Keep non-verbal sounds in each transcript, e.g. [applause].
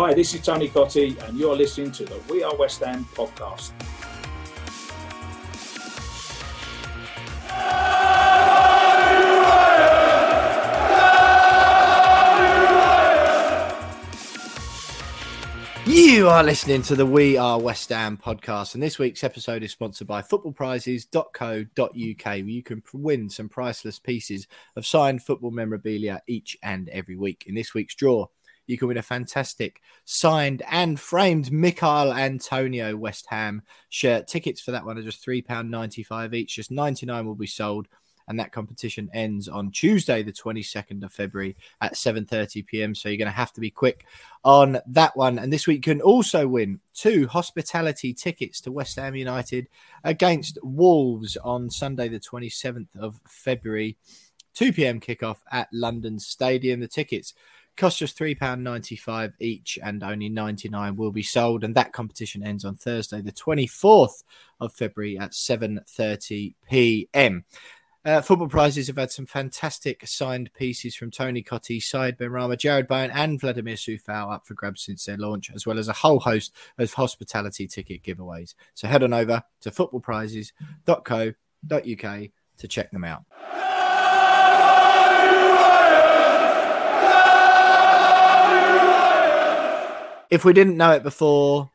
Hi, this is Tony Cottee, and you're listening to the We Are West Ham podcast. You are listening to the We Are West Ham podcast, and this week's episode is sponsored by footballprizes.co.uk, where you can win some priceless pieces of signed football memorabilia each and every week. In this week's draw, you can win a fantastic signed and framed Michail Antonio West Ham shirt. Tickets for that one are just £3.95 each, just 99 will be sold and that competition ends on Tuesday, the 22nd of February at 7:30 p.m. So you're going to have to be quick on that one. And this week can also win two hospitality tickets to West Ham United against Wolves on Sunday, the 27th of February, 2 p.m. kickoff at London Stadium. The tickets cost just £3.95 each and only 99 will be sold and that competition ends on thursday the 24th of february at 7.30 p.m uh, football prizes have had some fantastic signed pieces from Tony Cottee, Said Benrahma, Jarrod Bowen, and Vladimir Coufal up for grabs since their launch, as well as a whole host of hospitality ticket giveaways. So head on over to footballprizes.co.uk to check them out. If we didn't know it before,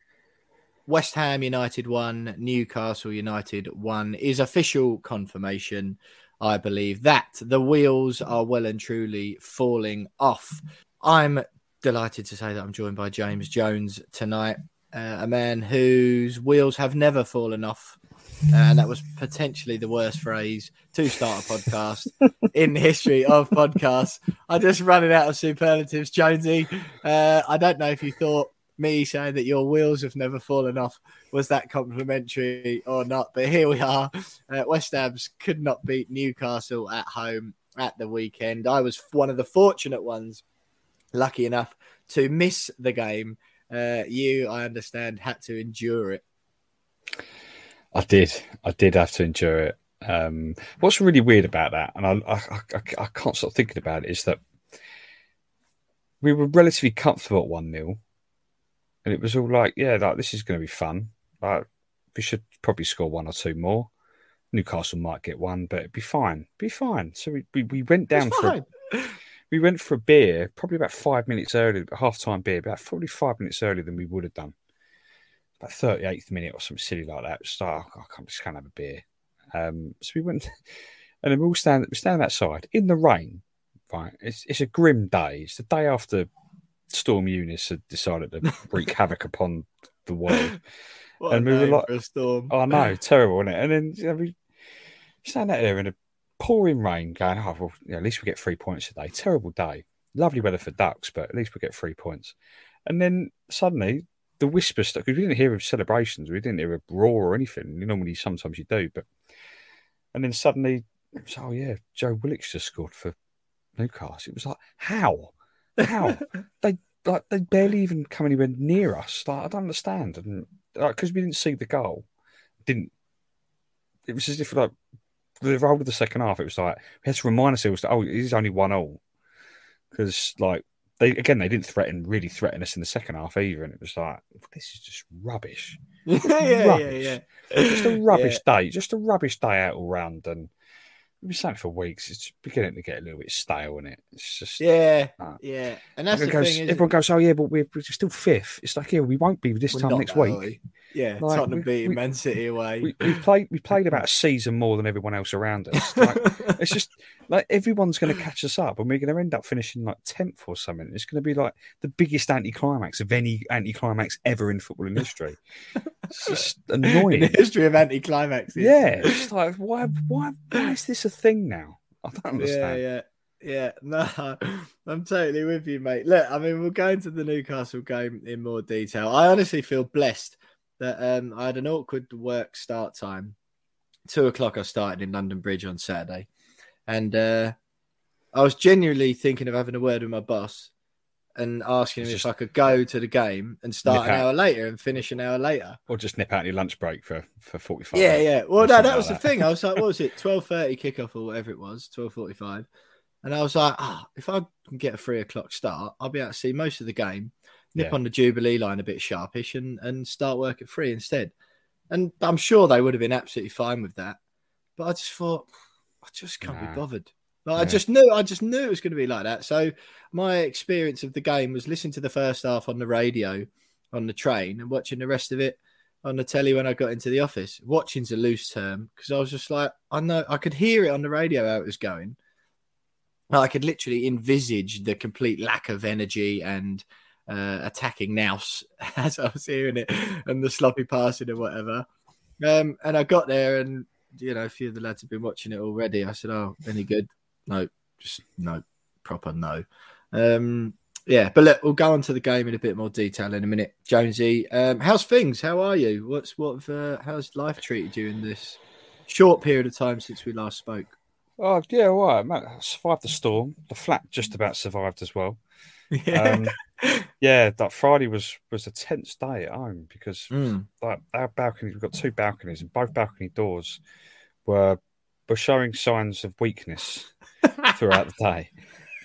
West Ham United won, Newcastle United won is official confirmation, I believe, that the wheels are well and truly falling off. I'm delighted to say that I'm joined by James Jones tonight, uh, a man whose wheels have never fallen off. And that was potentially the worst phrase to start a podcast [laughs] in the history of podcasts. I just running out of superlatives, Jonesy. Uh, I don't know if you thought me saying that your wheels have never fallen off was that complimentary or not. But here we are. Uh, West Ham's could not beat Newcastle at home at the weekend. I was one of the fortunate ones, lucky enough to miss the game. Uh, you, I understand, had to endure it. I did. I did have to endure it. Um, what's really weird about that, and I, I, I, I can't stop thinking about it, is that we were relatively comfortable at 1 0 and it was all like, yeah, like this is going to be fun. Like we should probably score one or two more. Newcastle might get one, but it'd be fine. Be fine. So we, we, we went down for a, [laughs] we went for a beer, probably about five minutes earlier, half time beer, about probably five minutes earlier than we would have done. About thirty eighth minute or something silly like that. Just like, oh, I can't just can't have a beer. Um, so we went, [laughs] and then we all stand we stand outside in the rain. Right, it's it's a grim day. It's the day after Storm Eunice had decided to wreak [laughs] havoc upon the world. What and we were like, storm. Oh no, terrible, isn't it? And then you know, we stand out there in a pouring rain, going, "Oh well, you know, at least we get three points today." Terrible day, lovely weather for ducks, but at least we get three points. And then suddenly the whisper stuff because we didn't hear of celebrations, we didn't hear a roar or anything. You normally sometimes you do, but and then suddenly, was, oh yeah, Joe Willock's just scored for Newcastle. It was like, how? How [laughs] they like they barely even come anywhere near us. Like I don't understand, and like because we didn't see the goal, didn't. It was as if like the role of the second half. It was like we had to remind ourselves that oh, it is only one all, because like they again they didn't threaten really threaten us in the second half either, and it was like this is just rubbish. [laughs] yeah, rubbish. yeah, yeah, Just a [laughs] rubbish yeah. day, just a rubbish day out all round, and we've been saying for weeks. It's beginning to get a little bit stale in it. It's just yeah, uh, yeah. And that's the goes, thing. Everyone goes, "Oh yeah, but we're, we're still fifth. It's like, yeah, we won't be this we're time next week. Yeah, like, Tottenham beating Man City away. We, we played we played about a [laughs] season more than everyone else around us. Like, it's just like everyone's going to catch us up, and we're going to end up finishing like tenth or something. It's going to be like the biggest anticlimax of any anticlimax ever in football in history. it's [laughs] just annoying. In the history of anticlimaxes. Yeah, it's like why why why is this a thing now? I don't understand. Yeah, yeah, yeah. No, [laughs] I'm totally with you, mate. Look, I mean, we'll go into the Newcastle game in more detail. I honestly feel blessed that um, I had an awkward work start time. Two o'clock, I started in London Bridge on Saturday, and uh, I was genuinely thinking of having a word with my boss and asking him Just if I could go to the game and start an out. hour later and finish an hour later. Or just nip out your lunch break for for forty five. Yeah, yeah. Well, no, that was like the thing. I was like, what was it, [laughs] twelve thirty kickoff or whatever it was, twelve forty five, and I was like, ah, if I can get a three o'clock start, I'll be able to see most of the game, nip Yeah. on the Jubilee line a bit sharpish, and and start work at three instead. And I'm sure they would have been absolutely fine with that, but I just thought, I just can't Nah. be bothered. Like, I just knew, I just knew it was going to be like that. So my experience of the game was listening to the first half on the radio on the train and watching the rest of it on the telly when I got into the office. Watching's a loose term because I was just like, I know I could hear it on the radio how it was going. I could literally envisage the complete lack of energy and uh, attacking nous [laughs] as I was hearing it and the sloppy passing and whatever. Um, and I got there and you know a few of the lads have been watching it already. I said, "Oh, any good? No, just no, proper no." Um, yeah, but look, we'll go on to the game in a bit more detail in a minute. Jonesy, um, how's things? How are you? What's what? Uh, how's life treated you in this short period of time since we last spoke? Oh yeah, all right. mate. I survived the storm. The flat just about survived as well. [laughs] Um, yeah, that Friday was was a tense day at home because Mm. like our balconies, we've got two balconies, and both balcony doors were were showing signs of weakness throughout the day.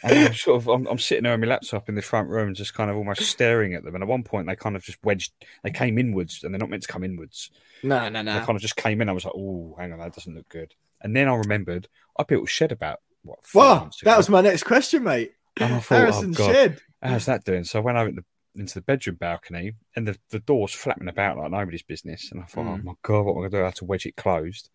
And I'm sort of I'm, I'm sitting there on my laptop in the front room, just kind of almost staring at them. And at one point, they kind of just wedged. They came inwards, and they're not meant to come inwards. No, no, no. They kind of just came in. I was like, oh, hang on, that doesn't look good. And then I remembered I built a shed about what. four Wow, that was my next question, mate. And I thought, Harrison oh god, Shed. How's that doing? So I went over into the, bedroom balcony, and the, the door's flapping about like nobody's business. And I thought, Mm. oh my god, what am I going to do? I have to wedge it closed.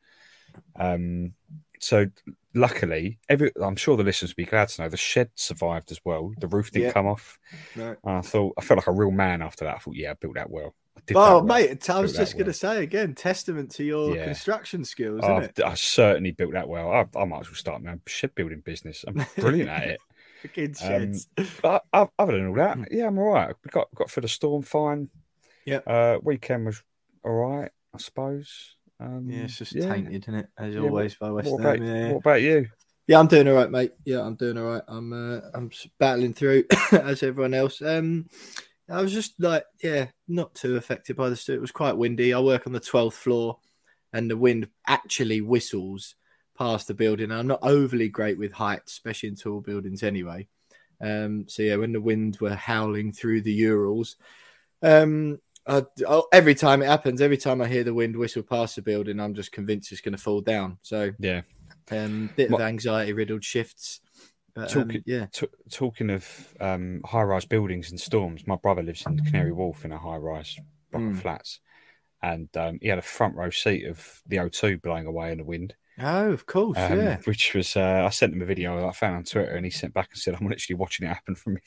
Um, so luckily, every I'm sure the listeners will be glad to know the shed survived as well. The roof didn't Yeah. come off. No. And I thought I felt like a real man after that. I thought, yeah, I built that well. I Oh, that well. mate, I was just going to well. say again, testament to your Yeah. construction skills, Oh, isn't it? I certainly built that well. I, I might as well start my own shed building business. I'm brilliant at it. [laughs] For kids' Um. But other than all that, yeah, I'm all right. We got got through the storm fine. Yeah. Uh, weekend was all right, I suppose. Um, yeah, it's just yeah. tainted, isn't it? As Yeah, always by West What Ham. about, yeah. what about you? Yeah, I'm doing all right, mate. Yeah, I'm doing all right. I'm uh, I'm battling through [coughs] as everyone else. Um, I was just like, yeah, not too affected by the storm. It was quite windy. I work on the 12th floor, and the wind actually whistles past the building. I'm not overly great with heights, especially in tall buildings, anyway. Um, so yeah, when the wind were howling through the Urals, um, I, oh, every time it happens, every time I hear the wind whistle past the building, I'm just convinced it's going to fall down. So Yeah. um, bit of anxiety riddled shifts. But, um, yeah, T- talking of um, high-rise buildings and storms, my brother lives in Canary Wharf in a high-rise block of Mm. flats, and um, he had a front row seat of the O2 blowing away in the wind. Oh, of course, um, yeah. which was uh, I sent him a video that I found on Twitter, and he sent back and said, "I'm literally watching it happen from me,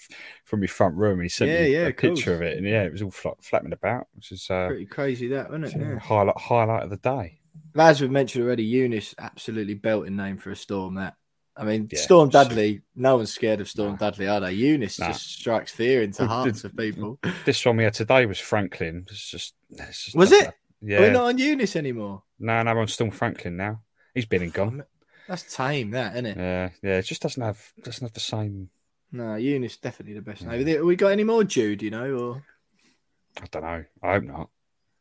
from my front room." And he sent Yeah, me yeah, a of course. picture of it, and yeah, it was all fla- flapping about, which is uh, Pretty crazy, that wasn't it? Yeah. highlight highlight of the day. As we've mentioned already, Eunice, absolutely belting name for a storm. That I mean, Yeah. Storm Dudley. No one's scared of Storm No. Dudley, are they? Eunice No. just strikes fear into hearts of people. This one we had today was Franklin. It's just, it's just Was it? Yeah, We're not on Eunice anymore. no, no, we're on Storm Franklin now. He's been and gone. That's tame, that isn't it? Yeah, yeah, it just doesn't have doesn't have the same. No, Eunice definitely the best Yeah. name. Have we got any more Jude? You know, or I don't know. I hope not.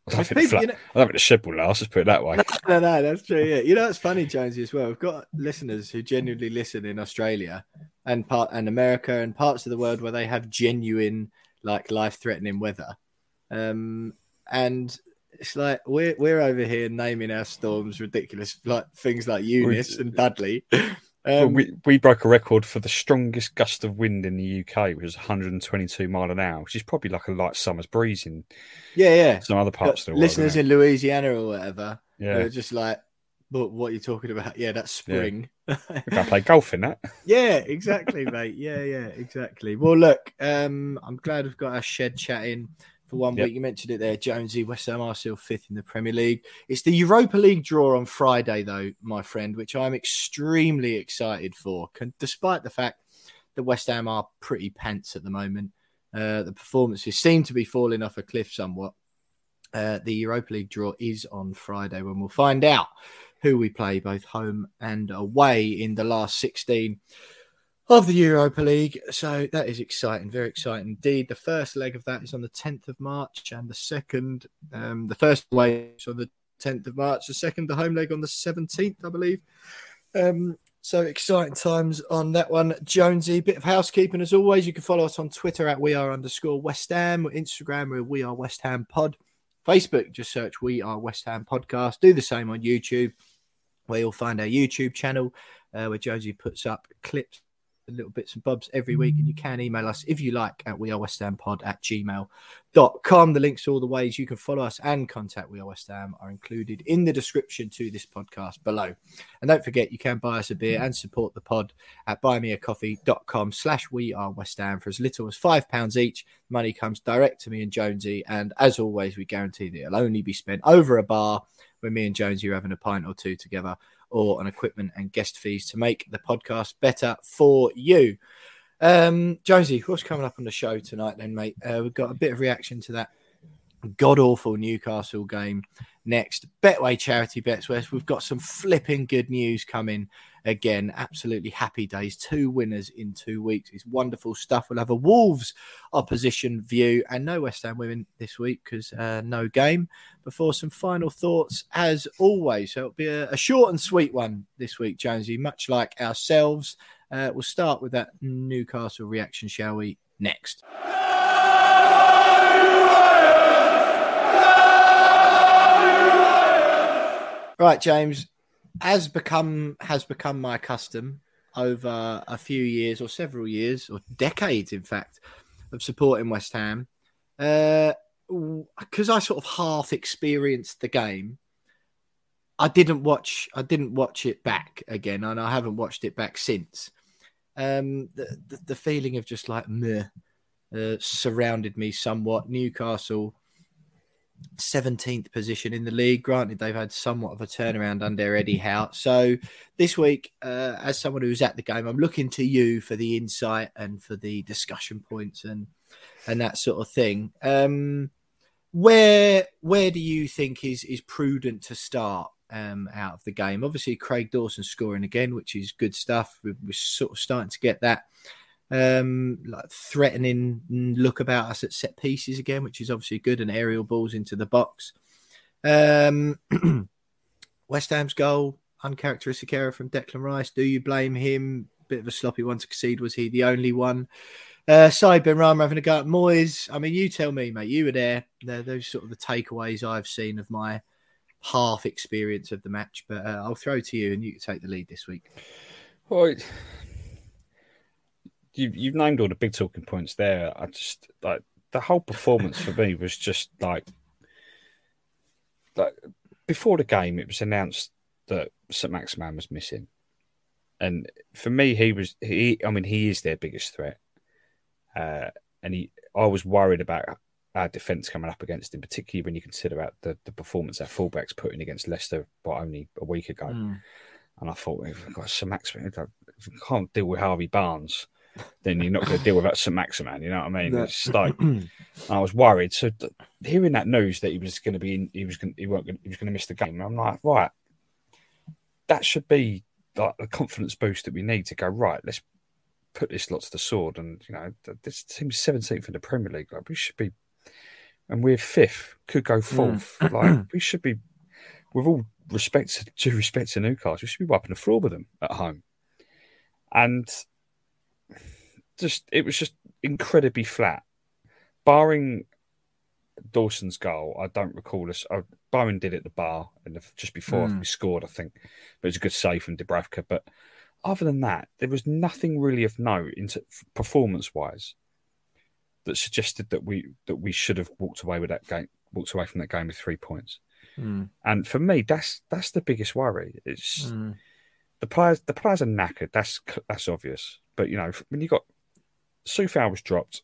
I don't think the people, flat, you know- I don't think the shed will last. Let's put it that way. [laughs] no, no, that's true. Yeah, you know, it's funny, Jonesy, as well. We've got listeners who genuinely listen in Australia and part and America and parts of the world where they have genuine, like, life-threatening weather. Um, and it's like we're we're over here naming our storms ridiculous, like things like Eunice and Dudley. [laughs] Well, Um, we, we broke a record for the strongest gust of wind in the UK, which was 122 mile an hour, which is probably like a light summer's breeze in yeah, yeah. some other parts of the world. listeners in Louisiana or whatever, yeah, they're just like, "But what are you talking about? Yeah, that's spring." we're going play golf in that. [laughs] Yeah, exactly, mate. Yeah, yeah, exactly. Well, look, um, I'm glad we've got our shed chatting. For one Yep. week. You mentioned it there, Jonesy. West Ham are still fifth in the Premier League. It's the Europa League draw on Friday, though, my friend, which I'm extremely excited for. Can, despite the fact that West Ham are pretty pants at the moment, uh, the performances seem to be falling off a cliff somewhat. Uh, the Europa League draw is on Friday when we'll find out who we play both home and away in the last 16 of the Europa League. So that is exciting, very exciting indeed. The first leg of that is on the 10th of March, and the second, um, the first away is on the 10th of March, the second, the home leg on the 17th, I believe. Um, so exciting times on that one. Jonesy, bit of housekeeping as always. You can follow us on Twitter at we are underscore West Ham, Instagram where we are West Ham Pod. Facebook, just search We Are West Ham Podcast. Do the same on YouTube, where you'll find our YouTube channel, uh, where Josie puts up clips, little bits and bobs every week. And you can email us if you like at We Are West Ham Pod at gmail.com. The links to all the ways you can follow us and contact We Are West Ham are included in the description to this podcast below. And don't forget, you can buy us a beer and support the pod at buymeacoffee.com slash we are West Ham for as little as £5 each. Money comes direct to me and Jonesy. And as always, we guarantee that it'll only be spent over a bar when me and Jonesy are having a pint or two together or on equipment and guest fees to make the podcast better for you. Um, Jonesy, what's coming up on the show tonight then, mate? Uh, we've got a bit of reaction to that god awful Newcastle game next. Betway charity bets, where we've got some flipping good news coming again. Absolutely happy days. Two winners in two weeks. It's wonderful stuff. We'll have a Wolves opposition view and no West Ham women this week because uh, no game. Before some final thoughts, as always. So it'll be a, a short and sweet one this week, Jonesy, much like ourselves. Uh, we'll start with that Newcastle reaction, shall we? Next. Right, James, as become has become my custom over a few years or several years or decades, in fact, of supporting West Ham, because I sort of half experienced the game. I didn't watch. I didn't watch it back again, and I haven't watched it back since. Um, the, the, the feeling of just like meh uh, surrounded me somewhat. Newcastle 17th position in the league. Granted, they've had somewhat of a turnaround under Eddie Howe. So this week, uh, as someone who's at the game, I'm looking to you for the insight and for the discussion points and and that sort of thing. Um, where where do you think is is prudent to start um, out of the game? Obviously, Craig Dawson scoring again, which is good stuff. We're, we're sort of starting to get that um like threatening look about us at set pieces again which is obviously good and aerial balls into the box. Um [clears throat] west ham's goal uncharacteristic error from declan rice. Do you blame him? Bit of a sloppy one to concede. Was he the only one? Uh Said Benrahma having a go at moyes. I mean you tell me mate. You were there. They're, those sort of the takeaways i've seen of my half experience of the match but uh, i'll throw to you and you can take the lead this week. Well, you, you've named all the big talking points there. I just like the whole performance for me was just like, like before the game, it was announced that Saint-Maximin was missing, and for me, he was he. I mean, he is their biggest threat, uh, and he. I was worried about our defence coming up against him, particularly when you consider out the, the performance our fullbacks put in against Leicester, but only a week ago. Mm. And I thought, if we've got Saint-Maximin, if we can't deal with Harvey Barnes, then you're not going to deal with that Saint-Maximin. You know what I mean? No. It's like [clears throat] I was worried. So th- hearing that news that he was going to be, in, he was going, he, weren't gonna, he was going to miss the game. I'm like, right, that should be like the confidence boost that we need to go right. Let's put this lot to the sword. And you know, th- this team's 17th in the Premier League. Like we should be, and we're fifth, could go mm. fourth. [clears throat] like we should be, with all respect, to, due respect to Newcastle, we should be wiping the floor with them at home. And just it was just incredibly flat. Barring Dawson's goal, I don't recall this. Uh, Byron did it at the bar and just before Mm. we scored, I think. But it was a good save from Dubravka. But other than that, there was nothing really of note into performance wise that suggested that we that we should have walked away with that game, walked away from that game with three points. Mm. And for me, that's that's the biggest worry. It's Mm. the players the players are knackered. That's that's obvious. But you know, when you got Coufal was dropped,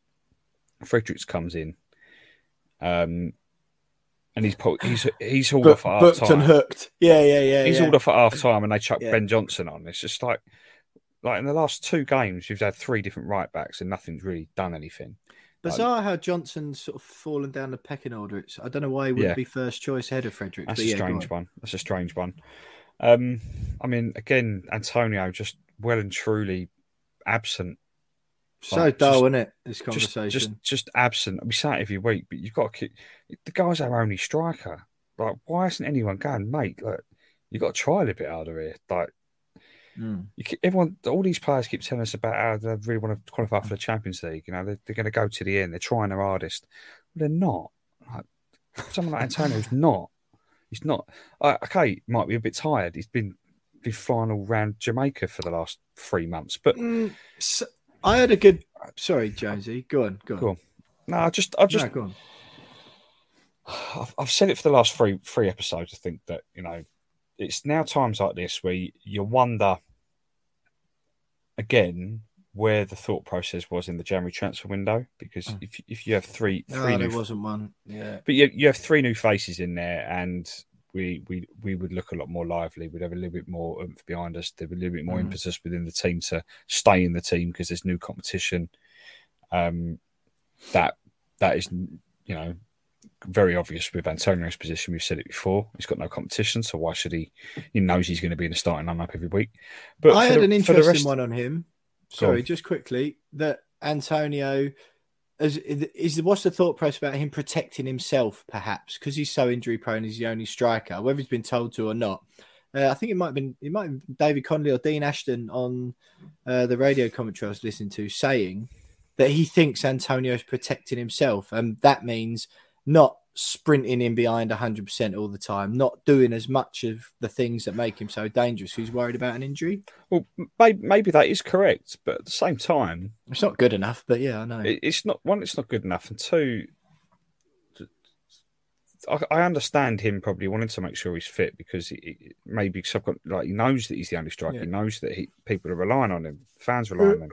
Fredericks comes in. Um, and he's put, he's he's hauled Book, off at half booked and hooked. Yeah, yeah, yeah. He's yeah. hauled off at half time, and they chuck Yeah. Ben Johnson on. It's just like like in the last two games, you've had three different right backs, and nothing's really done anything. Bizarre how Johnson's sort of fallen down the pecking order. It's I don't know why he wouldn't Yeah. be first choice ahead of Frederick. That's but a yeah, strange on. one. That's a strange one. Um, I mean, again, Antonio just well and truly absent. So Like, dull, just- isn't it? This Just, conversation. just, just absent. We say it every week, but you've got to keep. The guy's our only striker. Like, why isn't anyone going, mate? Like, you got to try a little bit harder here. Like, Mm. you keep, everyone, all these players keep telling us about how they really want to qualify for the Champions League. You know, they're, they're going to go to the end. They're trying their hardest. But they're not. Like, someone like Antonio's not. He's not. Uh, okay, might be a bit tired. He's been been flying all around Jamaica for the last three months. But Mm, so- I had a good. Sorry, Jonesy. Go on. Go on. Go on. no, I just, I just, No, go on. I've, I've said it for the last three three episodes. I think that you know, it's now times like this where you, you wonder again where the thought process was in the January transfer window because Mm. if if you have three No, three there wasn't one. Yeah. but you you have three new faces in there and. We, we we would look a lot more lively. We'd have a little bit more oomph behind us. There'd be a little bit more Mm. impetus within the team to stay in the team because there's new competition. Um, that that is you know very obvious with Antonio's position. We've said it before. He's got no competition, so why should he? He knows he's going to be in the starting lineup every week. But I had the- an interesting rest- one on him. Sorry, on. just quickly that Antonio is, what's the thought process about him protecting himself, perhaps because he's so injury prone. He's the only striker, whether he's been told to or not. Uh, I think it might have been it might have been David Conley or Dean Ashton on uh, the radio commentary I was listening to saying that he thinks Antonio's protecting himself, and that means not sprinting in behind 100% all the time, not doing as much of the things that make him so dangerous. Who's worried about an injury. Well, maybe, maybe that is correct, but at the same time, It's not good enough, but yeah, I know. it's not one. It's not good enough, and two. I, understand him probably wanting to make sure he's fit because he, maybe because I've got like he knows that he's the only striker. Yeah. He knows that he, people are relying on him, fans rely uh, on him.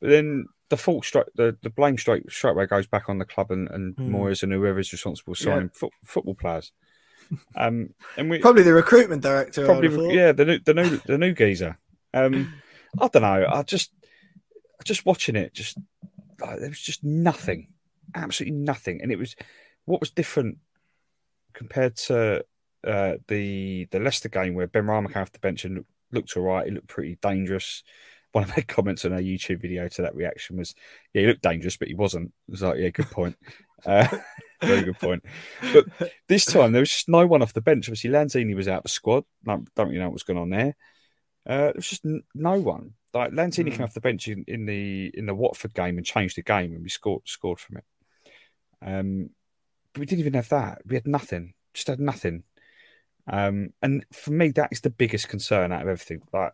But then the fault strike, the, the blame straight straight away goes back on the club and, and Mm. Moyes and whoever's responsible for Yeah. signing fo- football players. Um, and we Probably the recruitment director. probably I would have thought. yeah the new the new the new geezer. Um, I don't know. I just just watching it, just like, there was just nothing, absolutely nothing, and it was what was different compared to uh, the the Leicester game where Benrahma came off the bench and looked, looked all right. He looked pretty dangerous. One of my comments on our YouTube video to that reaction was, "Yeah, he looked dangerous, but he wasn't." It was like, "Yeah, good point." [laughs] Uh, very good point. But this time there was just no one off the bench. Obviously, Lanzini was out of the squad. No, don't really know what was going on there. Uh, there was just n- no one. Like Lanzini Mm. came off the bench in, in the in the Watford game and changed the game, and we scored scored from it. Um, but we didn't even have that. We had nothing. Just had nothing. Um, and for me, that is the biggest concern out of everything. Like,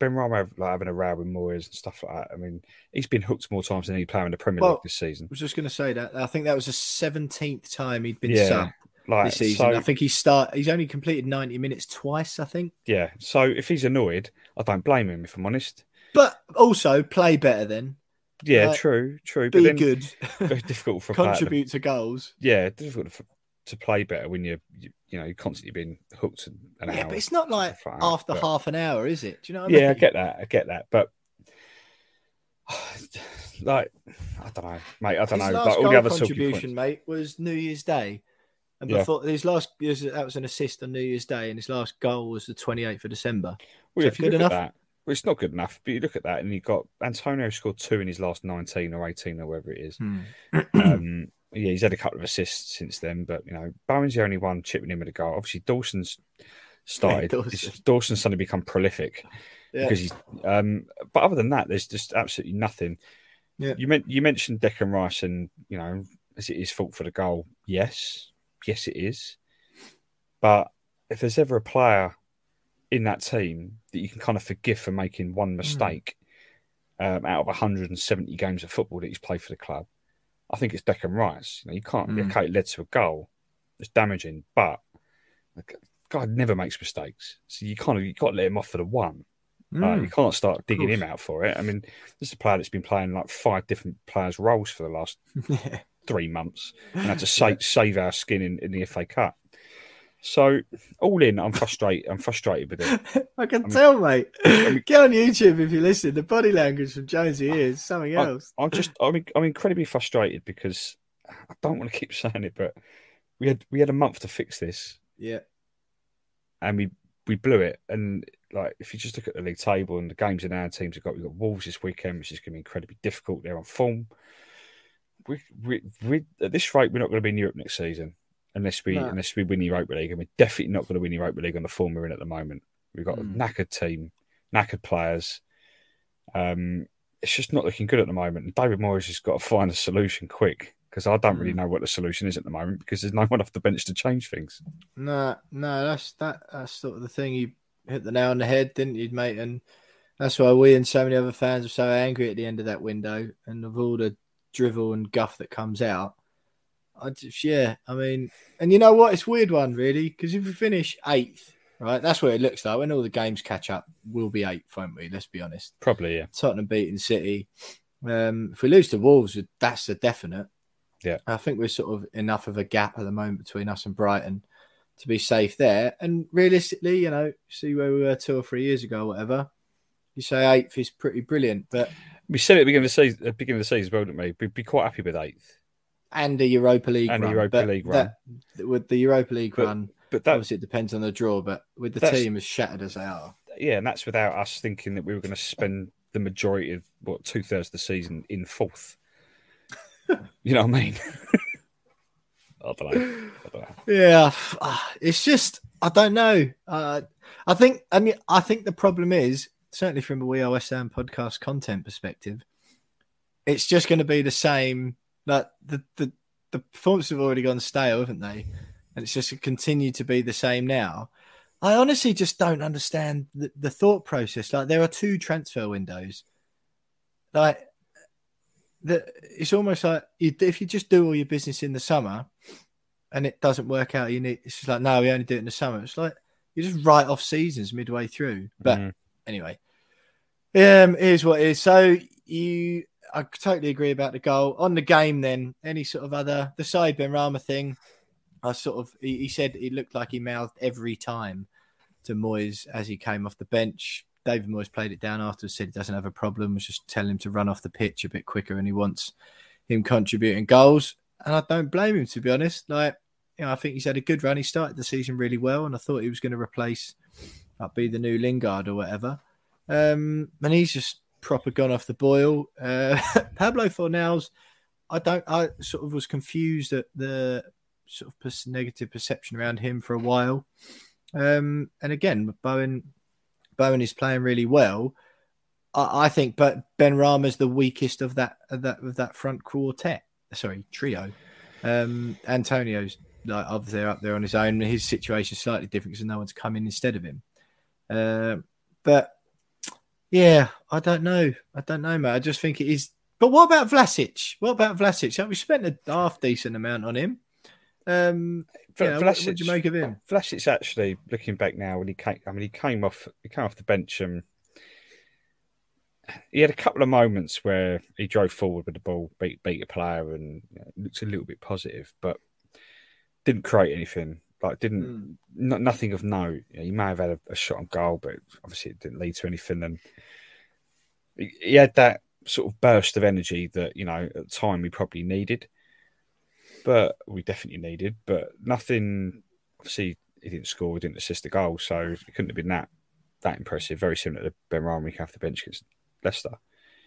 Benrahma like, having a row with Moyes and stuff like that. I mean, he's been hooked more times than any player in the Premier Well, League this season. I was just going to say that. I think that was the seventeenth time he'd been Yeah, Like this season. so- I think he start. He's only completed ninety minutes twice. I think, Yeah. So if he's annoyed, I don't blame him. If I'm honest. but also play better. Then Yeah, Uh, true, true. be But then good, very difficult for a [laughs] player to- contribute to goals. Yeah, difficult for, to play better when you're you, you know you're constantly being hooked an Yeah, hour. but it's not like after but- half an hour, is it? Do you know what I mean? Yeah, I get that. I get that. But [sighs] like, I don't know, mate. I don't His know. last Like all goal the other contribution, mate, was New Year's Day. And Yeah. before his last, that was an assist on New Year's Day, and his last goal was the 28th of December. Well, if you good look enough? at that, well, it's not good enough. But you look at that, and you got Antonio scored two in his last nineteen or eighteen or whatever it is. um, yeah, he's had a couple of assists since then, but you know, Bowen's the only one chipping in with a goal. Obviously, Dawson's started. [laughs] Dawson. Dawson's suddenly become prolific Yeah. because he's. Um, but other than that, there's just absolutely nothing. Yeah. You meant you mentioned Declan Rice, and you know, is it his fault for the goal? Yes, yes, it is. But if there's ever a player in that team that you can kind of forgive for making one mistake um, out of 170 games of football that he's played for the club, I think it's Declan Rice. You know, you can't. Mm. Okay, it led to a goal. It's damaging, but God never makes mistakes. So you kind of you got to let him off for the one. Mm. you can't start digging him out for it. I mean, this is a player that's been playing like five different players' roles for the last [laughs] Yeah. three months and had to save, save our skin in, in the FA Cup. So all in, I'm frustrated. I'm frustrated with it. [laughs] I can tell, mate. [laughs] Get on YouTube if you listen. The body language from Jonesy is something else. I, am just, I'm, I'm incredibly frustrated because I don't want to keep [laughs] saying it, but we had we had a month to fix this. Yeah, and we we blew it. And like, if you just look at the league table and the games in our teams have got, we've got Wolves this weekend, which is going to be incredibly difficult. They're on form. We, we, we, at this rate, we're not going to be in Europe next season unless we no. unless we win the Europa League, and we're definitely not going to win the Europa League on the form we're in at the moment. We've got mm. a knackered team, knackered players. Um, it's just not looking good at the moment. And David Moyes has got to find a solution quick because I don't really mm. know what the solution is at the moment because there's no one off the bench to change things. No, no, that's that. That's sort of the thing. You hit the nail on the head, didn't you, mate? And that's why we and so many other fans are so angry at the end of that window and of all the drivel and guff that comes out. I just, yeah, I mean, and you know what? It's weird one, really, because if we finish eighth, right, that's what it looks like. When all the games catch up, we'll be eighth, won't we? Let's be honest. Probably, yeah. Tottenham beating City. Um, if we lose to Wolves, that's a definite. Yeah. I think we're sort of enough of a gap at the moment between us and Brighton to be safe there. And realistically, you know, see where we were two or three years ago, or whatever. You say eighth is pretty brilliant, but we said at the beginning of the season, at beginning of the season, well, didn't we? We'd be quite happy with eighth and the Europa League and run. the Europa League run. That, with the Europa League but, run, but that, obviously it depends on the draw. But with the team as shattered as they are, yeah, and that's without us thinking that we were going to spend the majority of what two thirds of the season in fourth. [laughs] you know what I mean? [laughs] I don't know. I don't know. Yeah, ah, it's just I don't know. Uh, I think I mean I think the problem is certainly from a We Are West Ham podcast content perspective, it's just going to be the same. Like the the the performances have already gone stale, haven't they? And it's just continued to be the same now. I honestly just don't understand the, the thought process. Like there are two transfer windows. Like the, it's almost like you, if you just do all your business in the summer and it doesn't work out, you need it's just like no, we only do it in the summer. It's like you just write off seasons midway through. But mm. anyway, um, here's what it is. So you, I totally agree about the goal on the game. Then any sort of other the Said Benrahma thing, I sort of he, he said it looked like he mouthed every time to Moyes as he came off the bench. David Moyes played it down after said he doesn't have a problem, was just telling him to run off the pitch a bit quicker and he wants him contributing goals. And I don't blame him to be honest. Like, you know, I think he's had a good run. He started the season really well, and I thought he was going to replace, like, be the new Lingard or whatever. Um, and he's just proper gone off the boil. Uh, [laughs] Pablo Fornals, I don't, I sort of was confused at the sort of negative perception around him for a while. Um, and again, Bowen Bowen is playing really well. I, I think, but Benrahma's the weakest of that of that of that front quartet. Sorry, trio. Um, Antonio's like up there, up there on his own. His situation is slightly different because no one's coming instead of him. Uh, but yeah, I don't know. I don't know, mate. I just think it is. But what about Vlasic? What about Vlasic? We spent a half decent amount on him. Um, yeah, Vlasic, what, do you make of him? Vlasic actually looking back now when he came. I mean, he came off. He came off the bench and he had a couple of moments where he drove forward with the ball, beat beat a player, and you know, looked a little bit positive, but didn't create anything. Like didn't mm. nothing of note. You know, he may have had a, a, shot on goal, but obviously it didn't lead to anything. And he, he had that sort of burst of energy that you know at the time we probably needed but we definitely needed. But nothing. Obviously, he didn't score. He didn't assist the goal, so it couldn't have been that that impressive. Very similar to Ben Benrahma off the bench against Leicester.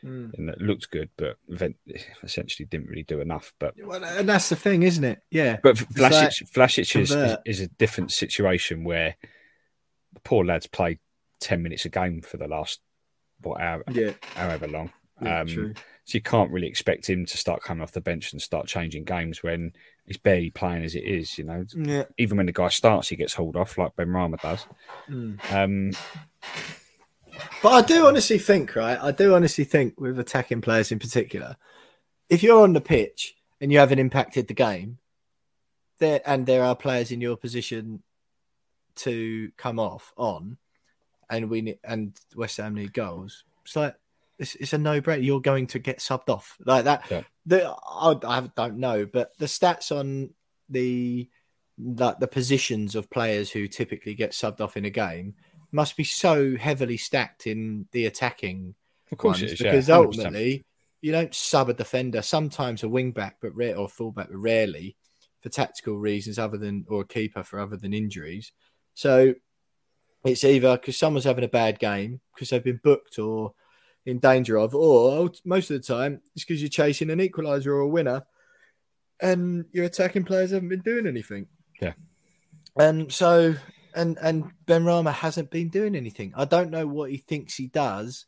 Mm. And it looked good, but essentially didn't really do enough. But well, and that's the thing, isn't it? Yeah. But Vlasic, Vlasic is, is, is, a different situation where the poor lads played ten minutes a game for the last what hour, yeah. however long. Yeah, um. So you can't really expect him to start coming off the bench and start changing games when he's barely playing as it is. You know, yeah. even when the guy starts, he gets hauled off like Benrahma does. Mm. Um, but I do honestly think, right? I do honestly think with attacking players in particular, if you're on the pitch and you haven't impacted the game, there and there are players in your position to come off on, and we and West Ham need goals. It's like it's, it's a no-brainer. You're going to get subbed off like that. Yeah. The I, I don't know, but the stats on the like the positions of players who typically get subbed off in a game must be so heavily stacked in the attacking Of course ones is. because 100%. ultimately you don't sub a defender, sometimes a wing back, but rare or fullback, but rarely for tactical reasons other than or a keeper for other than injuries. So it's either because someone's having a bad game because they've been booked or in danger of, or most of the time it's because you're chasing an equaliser or a winner and your attacking players haven't been doing anything. Yeah. And so and and Benrahma hasn't been doing anything. I don't know what he thinks he does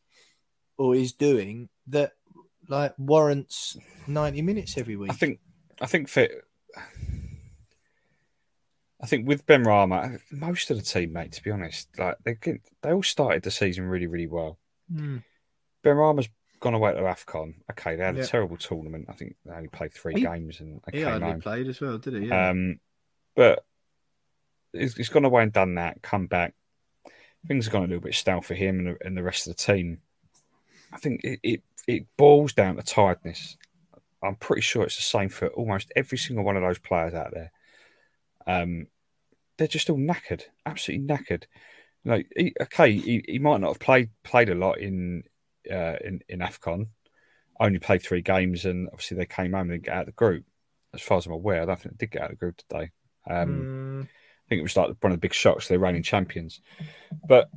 or is doing that like warrants 90 minutes every week. I think I think for I think with Benrahma, most of the team, mate, to be honest, like they they all started the season really, really well. Hmm. Benrahma's gone away to AFCON. Okay, they had Yeah. a terrible tournament. I think they only played three He- games and they he came home. played as well, did he? Um, but he's, he's gone away and done that. Come back, things have gone a little bit stale for him and the, and the rest of the team. I think it, it it boils down to tiredness. I'm pretty sure it's the same for almost every single one of those players out there. Um, they're just all knackered, absolutely knackered. Like, he, okay, he, he might not have played played a lot in uh, in in Afcon. Only played three games, and obviously they came home and didn't get out of the group. As far as I'm aware, I don't think they did get out of the group today. Um, Hmm. I think it was like one of the big shocks. They're reigning champions, but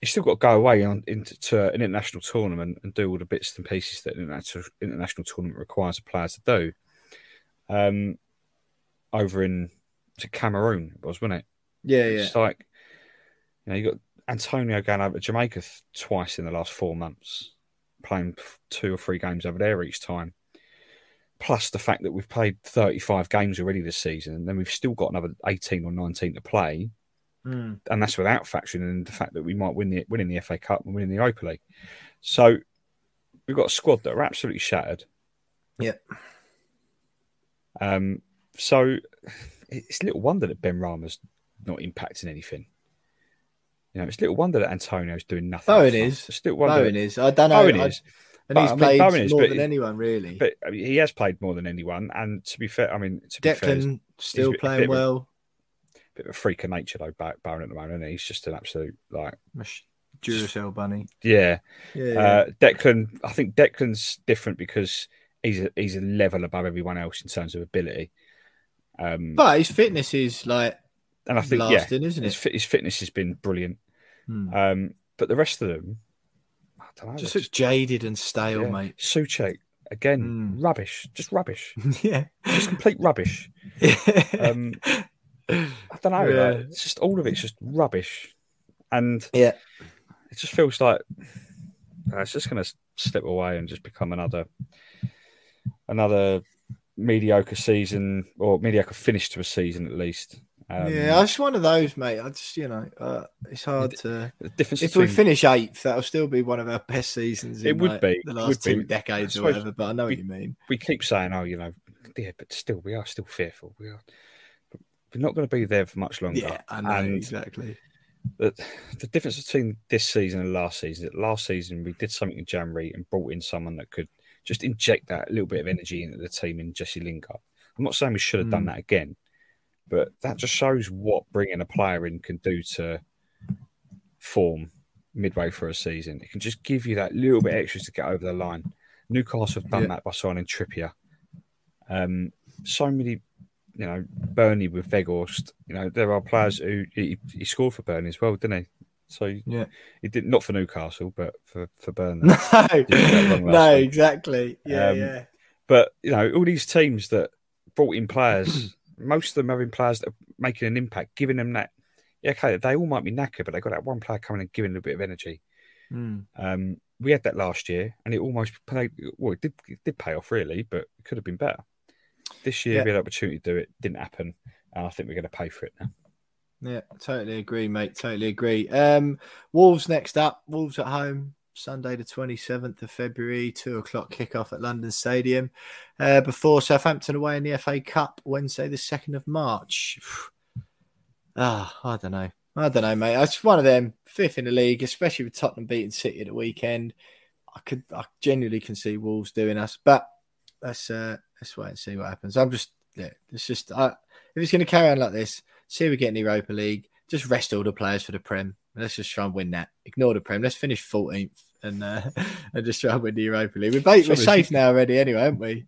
you still got to go away on into to an international tournament and do all the bits and pieces that an international international tournament requires a player to do. Um, over in to Cameroon, it was wasn't it? yeah, yeah. It's like you know you got Antonio going over to Jamaica th- twice in the last four months, playing two or three games over there each time. Plus the fact that we've played 35 games already this season, and then we've still got another 18 or 19 to play, Hmm. and that's without factoring in the fact that we might win the winning the FA Cup and winning the Europa League. So we've got a squad that are absolutely shattered. Yeah. Um. So it's little wonder that Benrahma's not impacting anything. You know, it's little wonder that Antonio's doing nothing. Oh, front. is. It's little wonder. Bowen is. I don't know. Bowen I- is. And But, he's I mean, played Bowen more than anyone, really. But I mean, he has played more than anyone, and to be fair, I mean, to be fair, he's Declan still bit- playing bit well. bit of a freak of nature though, Bowen at the moment. He? He's just an absolute like, Duracell bunny. yeah. Yeah, yeah. Uh, Declan, I think Declan's different because he's a, he's a level above everyone else in terms of ability. Um, but his fitness is like and I think lasting, yeah, isn't his, it? fit, his fitness has been brilliant. Hmm. Um, but the rest of them, don't know. just looks jaded and stale, yeah. mate. Soucek again, Mm. rubbish, just rubbish, [laughs] yeah. just complete rubbish. [laughs] Um, I don't know. Yeah. Like, it's just all of it's just rubbish, and yeah. it just feels like uh, it's just going to slip away and just become another another mediocre season or mediocre finish to a season at least. Um, yeah, it's one of those, mate. I just, you know, uh, it's hard to. difference If we finish eighth, that'll still be one of our best seasons. In It would like, be, the last two be. decades or whatever. But I know we- what you mean. we keep saying, oh, you know, yeah, but still, we are still fearful. We are. We're not going to be there for much longer. Yeah, I know And exactly. the, the difference between this season and last season is that last season we did something in January and brought in someone that could just inject that little bit of energy into the team in Jesse Lingard. I'm not saying we should have done Mm. that again, but that just shows what bringing a player in can do to form midway through a season. It can just give you that little bit extra to get over the line. Newcastle have done Yeah. that by signing Trippier. Um, so many, you know, Burnley with Weghorst. You know, there are players who he, he scored for Burnley as well, didn't he? So Yeah. he did not for Newcastle, but for for Burnley. [laughs] No, that wrong last no, week. exactly. Yeah, Um, yeah. But you know, all these teams that brought in players, most of them are in players that are making an impact, giving them that. Yeah, okay, they all might be knackered, but they got that one player coming and giving a bit of energy. Mm. Um, we had that last year, and it almost played. Well, it did it did pay off really, but it could have been better. This year Yeah. we had an opportunity to do it, didn't happen, and I think we're going to pay for it now. Yeah, totally agree, mate. Totally agree. Um, Wolves next up. Wolves at home, Sunday the twenty seventh of February, two o'clock kickoff at London Stadium. Uh, before Southampton away in the FA Cup, Wednesday the second of March. [sighs] Ah, I don't know. I don't know, mate. It's one of them fifth in the league, especially with Tottenham beating City at the weekend. I could, I genuinely can see Wolves doing us, but let's uh, let's wait and see what happens. I'm just, yeah, it's just, I, if it's going to carry on like this, see if we get in the Europa League, just rest all the players for the Prem. Let's just try and win that. Ignore the Prem. Let's finish 14th and uh, [laughs] and just try and win the Europa League. We're, we're safe now already, anyway, aren't we?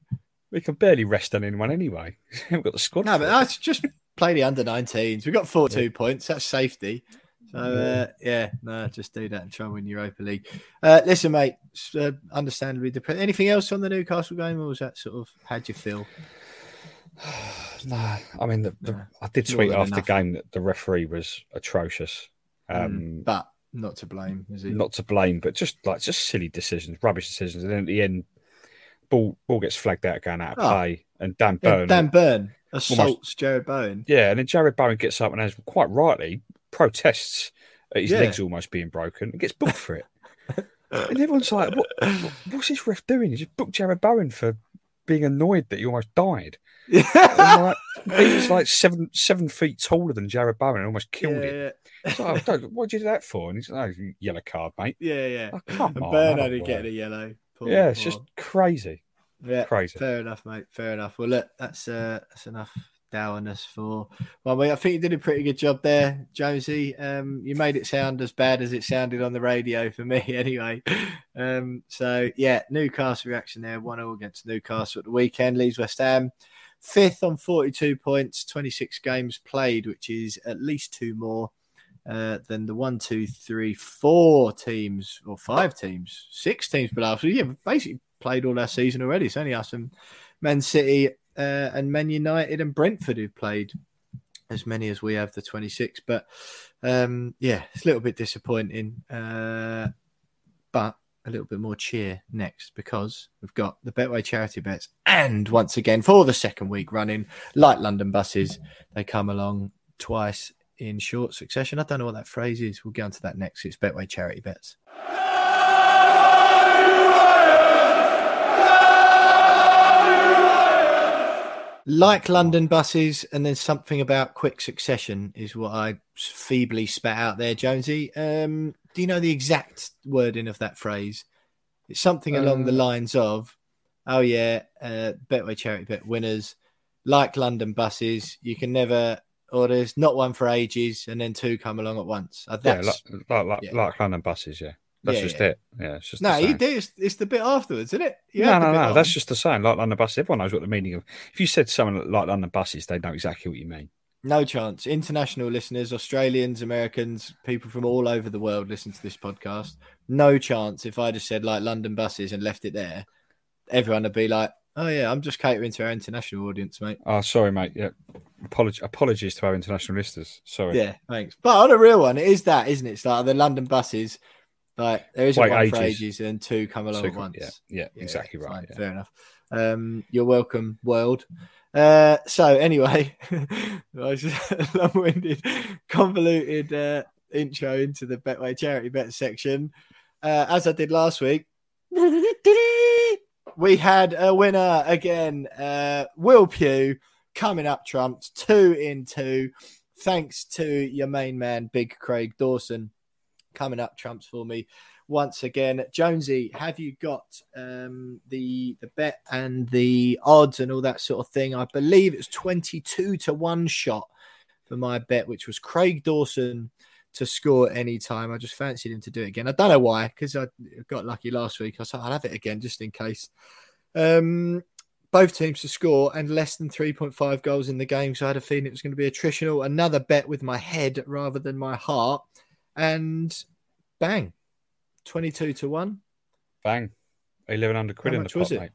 We can barely rest on anyone anyway. [laughs] We've got the squad. No, but that's just play the under 19s. We've got 42 yeah. points. That's safety. So uh, yeah, no, just do that and try and win Europa League. Uh, listen, mate, uh, understandably depressed. Anything else on the Newcastle game, or was that sort of how'd you feel? [sighs] no, I mean, the, the, I did tweet after the game that the referee was atrocious, mm, um, mm, but not to blame, is he? Not to blame, but just like just silly decisions, rubbish decisions, and then at the end, ball ball gets flagged out going out of oh. play, and Dan Burn, yeah, Dan Burn assaults almost, Jarrod Bowen. Yeah, and then Jarrod Bowen gets up and has quite rightly protests at his yeah. legs almost being broken and gets booked for it. [laughs] and everyone's like, what, what's this ref doing? He just booked Jarrod Bowen for being annoyed that he almost died. [laughs] like, he was like seven seven feet taller than Jarrod Bowen and almost killed yeah, him. Yeah. So, oh, what did you do that for? And he's like, oh, yellow card, mate. Yeah, yeah. Oh, come and on. Burn only getting a yellow. Poor, yeah, it's poor. just crazy. Yeah, crazy. Fair enough, mate. Fair enough. Well, look, that's uh, that's enough dourness for well mate, I think you did a pretty good job there, Jonesy. Um, you made it sound as bad as it sounded on the radio for me [laughs] anyway. Um, so yeah, Newcastle reaction there, one 0 against Newcastle at the weekend, leaves West Ham fifth on 42 points, 26 games played, which is at least two more uh, than the one, two, three, four teams or five teams, six teams below. So yeah, basically played all our season already. It's only us and Man City uh, and Man United and Brentford who've played as many as we have, the 26. But um, yeah, it's a little bit disappointing. Uh, but a little bit more cheer next because we've got the Betway charity bets. And once again, for the second week running, like London buses, they come along twice in short succession. I don't know what that phrase is. We'll get onto that next. It's Betway charity bets. Like London buses, and then something about quick succession is what I feebly spat out there, Jonesy. Um, do you know the exact wording of that phrase? It's something along the uh. lines of, "Oh yeah, uh, Betway charity bet winners, like London buses, you can never." Or there's not one for ages, and then two come along at once. Uh, yeah, like, like, like, yeah. like London buses, yeah. That's yeah, just yeah. it. Yeah, it's just no. You do. It's, it's, the bit afterwards, isn't it? You no, no, no. That's just the saying. Like London buses, everyone knows what the meaning of. If you said someone like London buses, they know exactly what you mean. No chance. International listeners, Australians, Americans, people from all over the world listen to this podcast. No chance. If I just said like London buses and left it there, everyone would be like, "Oh yeah, I'm just catering to our international audience, mate." Oh, sorry, mate. Yeah, Apolog- apologies to our international listeners. Sorry. Yeah, thanks. But on a real one, it is that, isn't it? It's like the London buses like there isn't Wait, one ages. for ages and two come along two, at once. Yeah, yeah, yeah exactly right. Yeah. Fair enough. Um, you're welcome, world. Uh, so anyway, [laughs] long-winded, [laughs] convoluted uh, intro into the Betway charity bet section. Uh, as I did last week, [laughs] we had a winner again. Uh, Will Pugh coming up trumps two in two, thanks to your main man, Big Craig Dawson coming up trumps for me once again. Jonesy, have you got um, the the bet and the odds and all that sort of thing? I believe it's twenty two to one shot for my bet, which was Craig Dawson to score any time. I just fancied him to do it again. I don't know why, because I got lucky last week. I thought I'll have it again just in case. Um, both teams to score and less than 3.5 goals in the game. So I had a feeling it was going to be attritional. Another bet with my head rather than my heart and bang, 22 to 1. Bang. 1100 quid How in the pot, was it? Mate.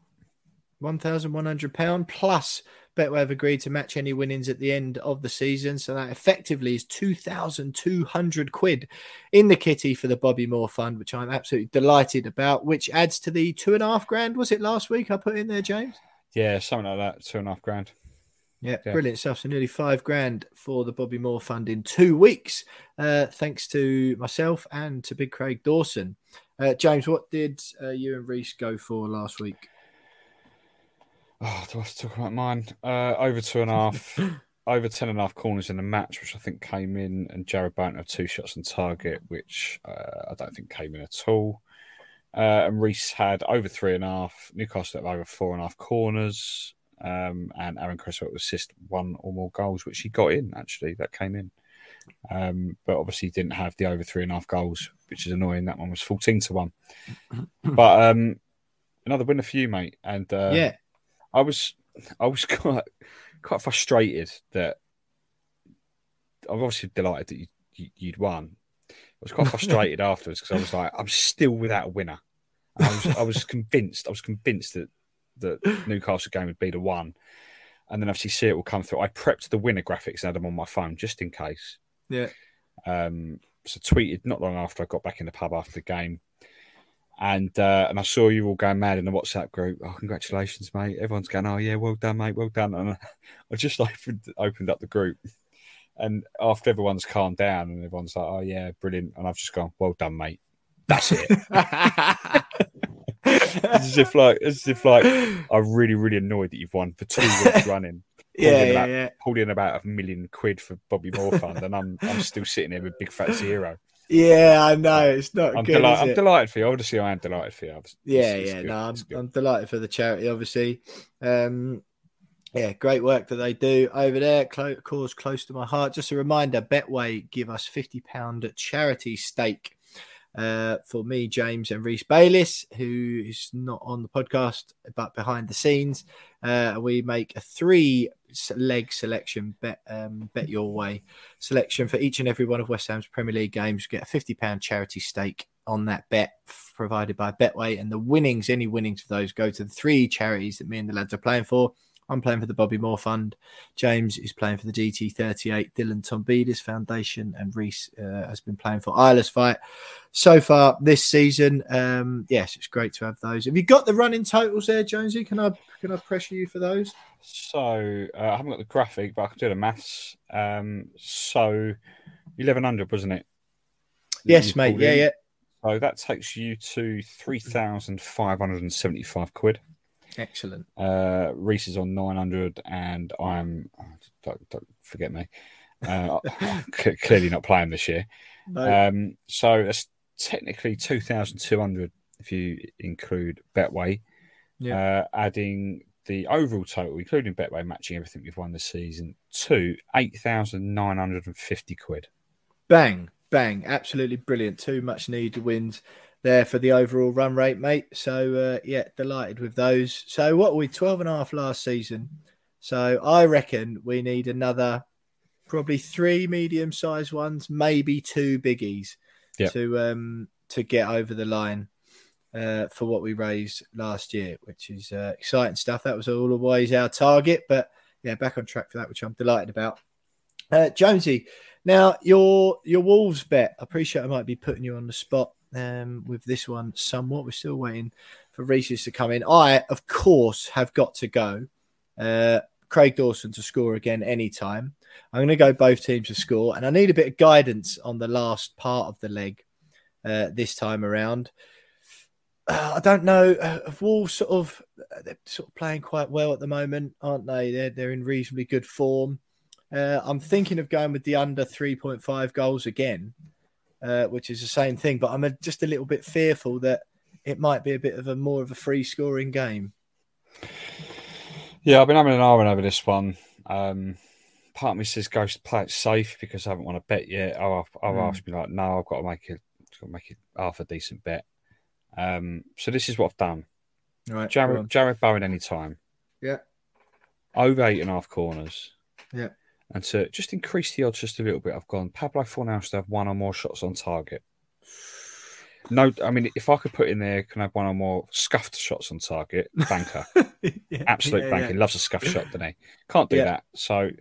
£1,100 plus Betway have agreed to match any winnings at the end of the season. So that effectively is 2,200 quid in the kitty for the Bobby Moore Fund, which I'm absolutely delighted about, which adds to the two and a half grand. Was it last week I put in there, James? Yeah, something like that. Two and a half grand. Yeah, yeah, brilliant stuff. So nearly five grand for the Bobby Moore Fund in two weeks, uh, thanks to myself and to Big Craig Dawson. Uh, James, what did uh, you and Reese go for last week? Oh, do I have to talk about mine? Uh, over two and a half, [laughs] over ten and a half corners in the match, which I think came in, and Jarrod Bowen had two shots on target, which uh, I don't think came in at all. Uh, and Reese had over three and a half. Newcastle had over four and a half corners. Um, and Aaron Cresswell assist one or more goals, which he got in actually. That came in. Um, but obviously didn't have the over three and a half goals, which is annoying. That one was 14 to 1. [clears throat] but um, another winner for you, mate. And uh, yeah, I was I was [laughs] quite quite frustrated that I'm obviously delighted that you, you, you'd won. I was quite [laughs] frustrated afterwards because I was like, I'm still without a winner. I was I was [laughs] convinced I was convinced that that Newcastle game would be the one. And then obviously see it will come through. I prepped the winner graphics and had them on my phone just in case. yeah, Um, so tweeted not long after I got back in the pub after the game, and uh, and I saw you all going mad in the WhatsApp group. Oh, congratulations, mate! Everyone's going, oh yeah, well done, mate, well done. And [laughs] I just [laughs] opened opened up the group, and after everyone's calmed down and everyone's like, oh yeah, brilliant, and I've just gone, well done, mate. That's it. [laughs] [laughs] it's as if like it's as if like I'm really really annoyed that you've won for two [laughs] weeks running. yeah, yeah, about- yeah. Pulled in about a million quid for Bobby Moore fund, and I'm I'm still sitting here with big fat zero. Yeah, I know it's not I'm, good. deli- I'm delighted for you. Obviously, I am delighted for you. It's- Yeah, it's yeah. good. No, I'm, I'm delighted for the charity, obviously. Um, yeah, great work that they do over there. Clo- cause close to my heart. Just a reminder: Betway give us fifty pound charity stake uh, for me, James, and Reese Bayliss, who is not on the podcast but behind the scenes. Uh, we make a three leg selection bet um, bet your way selection for each and every one of West Ham's Premier League games. Get a fifty pound charity stake on that bet provided by Betway, and the winnings, any winnings of those, go to the three charities that me and the lads are playing for. I'm playing for the Bobby Moore Fund. James is playing for the DT38 Dylan Tombides Foundation, and Reese uh, has been playing for Isla's Fight. So far this season, um, yes, it's great to have those. Have you got the running totals there, Jonesy? Can I can I pressure you for those? So uh, I haven't got the graphic, but I can do the maths. Um, so eleven hundred, wasn't it? Yes, mate. Yeah, in. yeah. So that takes you to three thousand five hundred and seventy-five quid. Excellent. Uh, Reese is on 900 and I'm, oh, don't, don't forget me, uh, [laughs] clearly not playing this year. No. Um, so that's technically 2,200 if you include Betway, Yeah. uh, adding the overall total, including Betway matching everything we've won this season, to 8,950 quid. Bang, bang. Absolutely brilliant. Two much needed wins there for the overall run rate, mate. So, uh, yeah, delighted with those. So, what were we 12 and a half last season? So, I reckon we need another probably three medium sized ones, maybe two biggies Yeah. to um to get over the line uh, for what we raised last year, which is uh, exciting stuff. That was always our target, but yeah, back on track for that, which I'm delighted about. Uh, Jonesy, now your your Wolves bet. I appreciate I might be putting you on the spot um, with this one somewhat. We're still waiting for Reese's to come in. I, of course, have got to go. Uh, Craig Dawson to score again anytime. I'm going to go both teams to score, and I need a bit of guidance on the last part of the leg uh, this time around. Uh, I don't know. Uh, Wolves sort of they're sort of playing quite well at the moment, aren't they? They're they're in reasonably good form. Uh, I'm thinking of going with the under 3.5 goals again, uh, which is the same thing, but I'm a, just a little bit fearful that it might be a bit of a more of a free scoring game. Yeah, I've been having an eye over this one. Um, part of me says go play it safe because I haven't won a bet yet. I've, I've Mm. asked me like, no, I've got to make it, got to make it half a decent bet. Um, so this is what I've done. Right, go Jarrod. Jarrod Bowen anytime. Yeah. Over eight and a half corners. Yeah. And to just increase the odds just a little bit, I've gone Pablo Fornals to have one or more shots on target. No, I mean, if I could put in there, can I have one or more scuffed shots on target? Banker. [laughs] Yeah, Absolute yeah, banking. Loves a scuffed shot, doesn't he? Can't do Yeah. that. So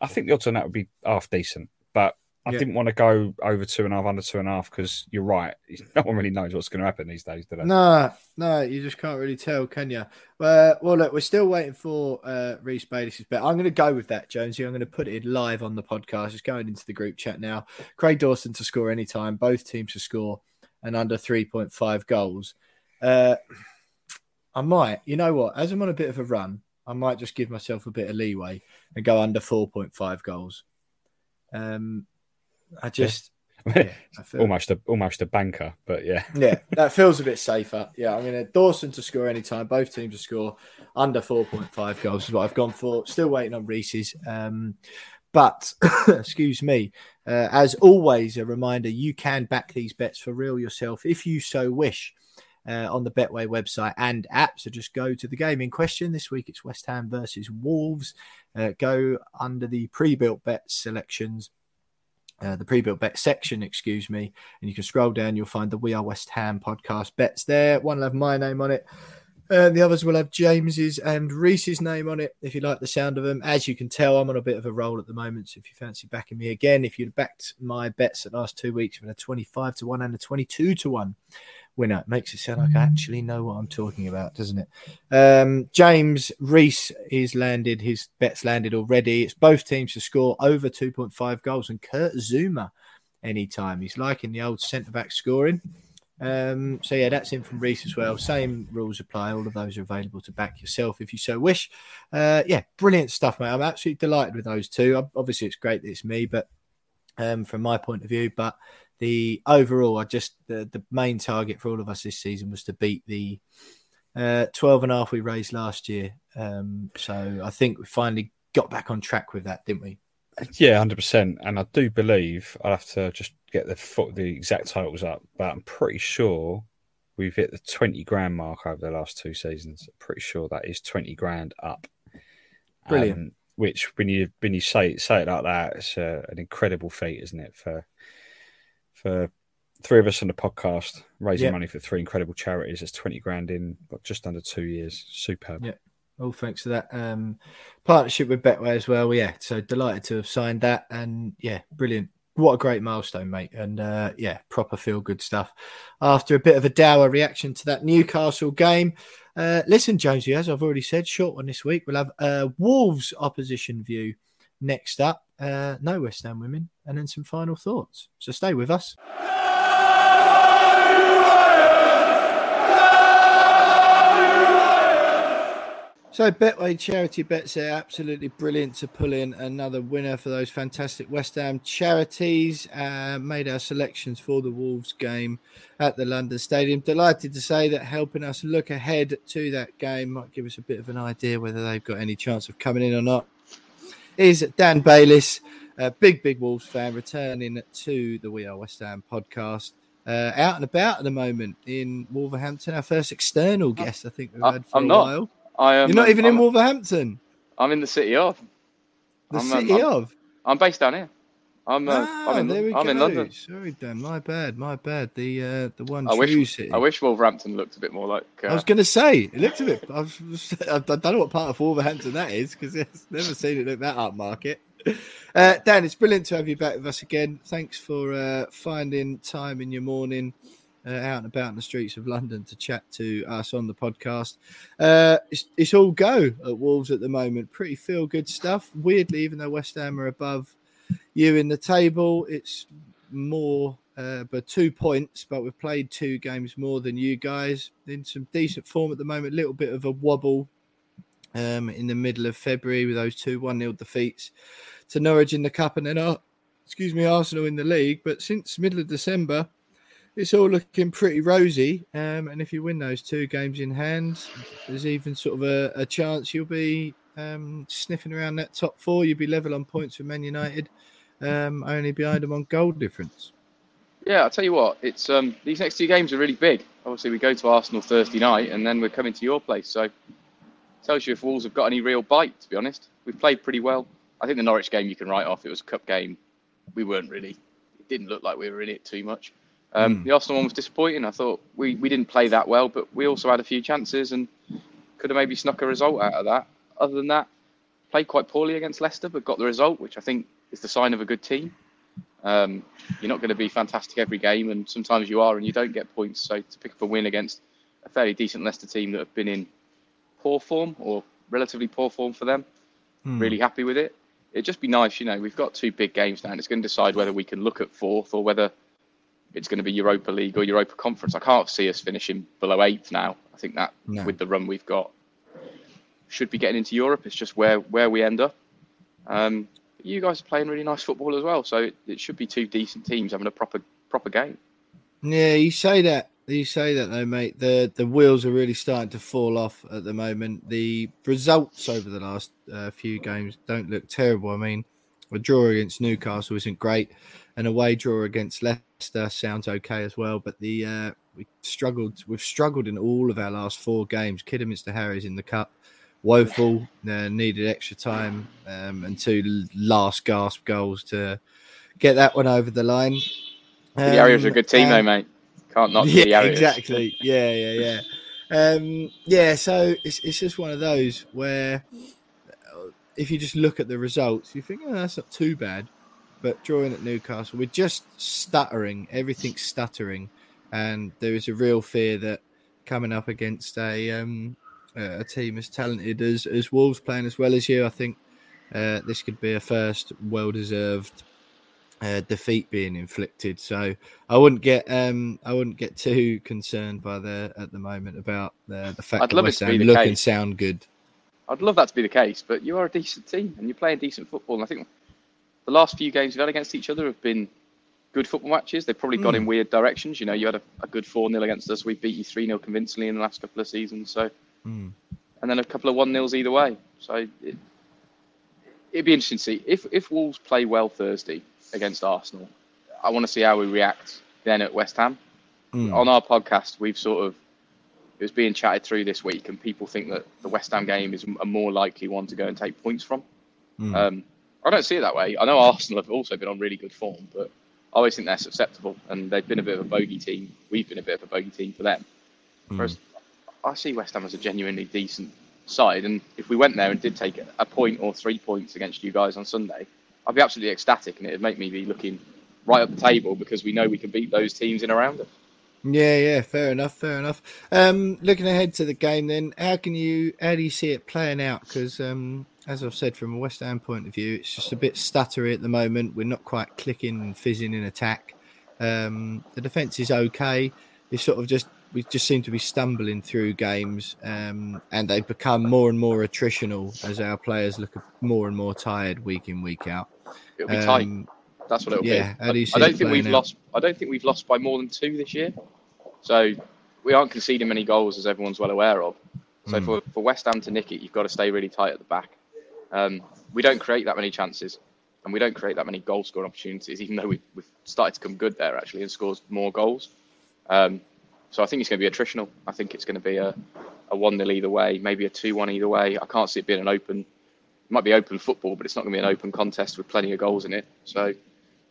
I think the odds on that would be half decent. But I Yeah. didn't want to go over two and a half, under two and a half, because you're right. [laughs] No one really knows what's going to happen these days, do they? No, no, you just can't really tell, can you? Uh, well, look, we're still waiting for uh, Reese Bayless's bet. I'm going to go with that, Jonesy. I'm going to put it live on the podcast. It's going into the group chat now. Craig Dawson to score anytime, both teams to score, and under 3.5 goals. Uh, I might, you know what? As I'm on a bit of a run, I might just give myself a bit of leeway and go under 4.5 goals. Um, I just. [laughs] Yeah, I feel- almost a almost a banker, but yeah. [laughs] yeah, that feels a bit safer. Yeah, I'm going to Dawson to score anytime. Both teams to score under 4.5 goals is what I've gone for. Still waiting on Reese's. Um, but, [coughs] excuse me, uh, as always, a reminder you can back these bets for real yourself if you so wish. Uh, on the Betway website and app. So just go to the game in question. This week it's West Ham versus Wolves. Uh, go under the pre built bet selections uh, the pre-built bet section, excuse me, and you can scroll down. You'll find the We Are West Ham podcast bets there. One will have my name on it. Uh, the others will have James's and Reese's name on it. If you like the sound of them, as you can tell, I'm on a bit of a roll at the moment. So if you fancy backing me again, if you'd backed my bets the last two weeks with a 25 to one and a 22 to one winner, it makes it sound like I actually know what I'm talking about, doesn't it? Um, James Reese is landed. His bets landed already. It's both teams to score over 2.5 goals, and Kurt Zouma anytime. He's liking the old centre back scoring. Um, so yeah, that's in from Reese as well. Same rules apply. All of those are available to back yourself if you so wish. Uh, yeah, brilliant stuff, mate. I'm absolutely delighted with those two. Obviously, it's great that it's me, but um, from my point of view, but the overall, I just the, the main target for all of us this season was to beat the uh, 12 and a half we raised last year. Um, so I think we finally got back on track with that, didn't we? Yeah, hundred percent. And I do believe I'll have to just get the fo- the exact totals up, but I'm pretty sure we've hit the twenty grand mark over the last two seasons. pretty sure that is twenty grand up. Brilliant. Um, which when you when you say say it like that, it's uh, an incredible feat, isn't it? For for three of us on the podcast raising Yeah. money for three incredible charities. It's twenty grand in just under two years. Superb. Yeah. All thanks to that um, partnership with Betway as well. Yeah, so delighted to have signed that, and yeah, brilliant. What a great milestone, mate, and uh, yeah, proper feel good stuff. After a bit of a dour reaction to that Newcastle game, uh, listen, Jonesy, as I've already said, short one this week. We'll have uh, Wolves opposition view next up. Uh, no West Ham women, and then some final thoughts. So stay with us. So Betway charity bets are absolutely brilliant to pull in another winner for those fantastic West Ham charities. Uh, made our selections for the Wolves game at the London Stadium. Delighted to say that helping us look ahead to that game might give us a bit of an idea whether they've got any chance of coming in or not. Is Dan Baylis, a big big Wolves fan, returning to the We Are West Ham podcast. Uh, out and about at the moment in Wolverhampton. Our first external guest, I think we've I- had for I'm a not. while. I am. You're not um, even in I'm, Wolverhampton, I'm in the city of. the I'm, um, city I'm- of. I'm based down here. I'm. Uh, ah, I'm in. there we I'm go. in London. Sorry, Dan. My bad. My bad. The uh, the one I wish. I wish Wolverhampton looked a bit more like. Uh, I was going to say it looked a bit. [laughs] I, was, [laughs] I don't know what part of Wolverhampton that is because I've never seen it look that upmarket. Uh, Dan, it's brilliant to have you back with us again. Thanks for uh, finding time in your morning uh, out and about in the streets of London to chat to us on the podcast. Uh, it's, it's all go at Wolves at the moment. Pretty feel good stuff. Weirdly, even though West Ham are above you in the table, it's more uh, but two points. But we've played two games more than you guys in some decent form at the moment. A little bit of a wobble um, in the middle of February with those two one 0 defeats to Norwich in the cup and then, uh, excuse me, Arsenal in the league. But since middle of December, it's all looking pretty rosy. Um, and if you win those two games in hand, there's even sort of a, a chance you'll be um, sniffing around that top four. You'd be level on points with Man United, um, only behind them on goal difference. yeah, I'll tell you what. It's um these next two games are really big. Obviously, we go to Arsenal Thursday night, and then we're coming to your place. So, tells you if Wolves have got any real bite. To be honest, we've played pretty well. I think the Norwich game you can write off. It was a cup game. We weren't really. It didn't look like we were in it too much. Um, The Arsenal one was disappointing. I thought we, we didn't play that well, but we also had a few chances and could have maybe snuck a result out of that. Other than that, played quite poorly against Leicester, but got the result, which I think is the sign of a good team. Um, you're not going to be fantastic every game, and sometimes you are, and you don't get points. So to pick up a win against a fairly decent Leicester team that have been in poor form or relatively poor form for them, really happy with it. It'd just be nice, you know. We've got two big games now, and it's going to decide whether we can look at fourth or whether it's going to be Europa League or Europa Conference. I can't see us finishing below eighth now. I think that No. with the run we've got, should be getting into Europe. It's just where where we end up. Um, you guys are playing really nice football as well. So it, it should be two decent teams having a proper proper game. Yeah, you say that. You say that though, mate. The the wheels are really starting to fall off at the moment. The results over the last uh, few games don't look terrible. I mean, a draw against Newcastle isn't great, an away draw against Leicester sounds okay as well. But the uh, we struggled. We've struggled in all of our last four games. Kidderminster Harriers in the cup, woeful. Uh, needed extra time um, and two last gasp goals to get that one over the line. Um, the Harriers are a good team, though, mate. Can't knock [laughs] yeah, the Harriers. exactly. Yeah, yeah, yeah. Um, yeah, so it's it's just one of those where uh, if you just look at the results, you think, oh, that's not too bad. But drawing at Newcastle, we're just stuttering. Everything's stuttering, and there is a real fear that coming up against a um, a team as talented as as Wolves playing as well as you, I think uh, this could be a first well deserved uh, defeat being inflicted. So I wouldn't get um, I wouldn't get too concerned by the at the moment about the the fact I'd that West Ham look case. and sound good. I'd love that to be the case, but you are a decent team and you're playing decent football. And I think the last few games you've had against each other have been good football matches. They've probably gone in weird directions. You know, you had a, a good 4 0 against us. We beat you 3 0 convincingly in the last couple of seasons. So, Mm. and then a couple of 1 0s either way. So it, it'd be interesting to see. If, if Wolves play well Thursday against Arsenal, I want to see how we react then at West Ham. Mm. On our podcast, we've sort of it was being chatted through this week, and people think that the West Ham game is a more likely one to go and take points from. Mm. Um, I don't see it that way. I know Arsenal have also been on really good form, but I always think they're susceptible, and they've been a bit of a bogey team. We've been a bit of a bogey team for them. Whereas I see West Ham as a genuinely decent side, and if we went there and did take a point or three points against you guys on Sunday, I'd be absolutely ecstatic, and it'd make me be looking right up the table because we know we can beat those teams in around us. Yeah, yeah, fair enough, fair enough. Um, looking ahead to the game, then, how can you, how do you see it playing out? Because, um, as I've said, from a West Ham point of view, it's just a bit stuttery at the moment. We're not quite clicking and fizzing in attack. Um, the defense is okay. It's sort of just we just seem to be stumbling through games, um, and they've become more and more attritional as our players look more and more tired week in week out. It'll be tight. Um, That's what it'll yeah, be. how do you I- I don't think we've out? lost. I don't think we've lost by more than two this year. So we aren't conceding many goals, as everyone's well aware of. So Mm. for, for West Ham to nick it, you've got to stay really tight at the back. Um, we don't create that many chances, and we don't create that many goal scoring opportunities, even though we've, we've started to come good there actually and scores more goals. Um, so I think it's going to be attritional. I think it's going to be a, a 1 0 either way, maybe a 2 1 either way. I can't see it being an open, it might be open football, but it's not going to be an open contest with plenty of goals in it. So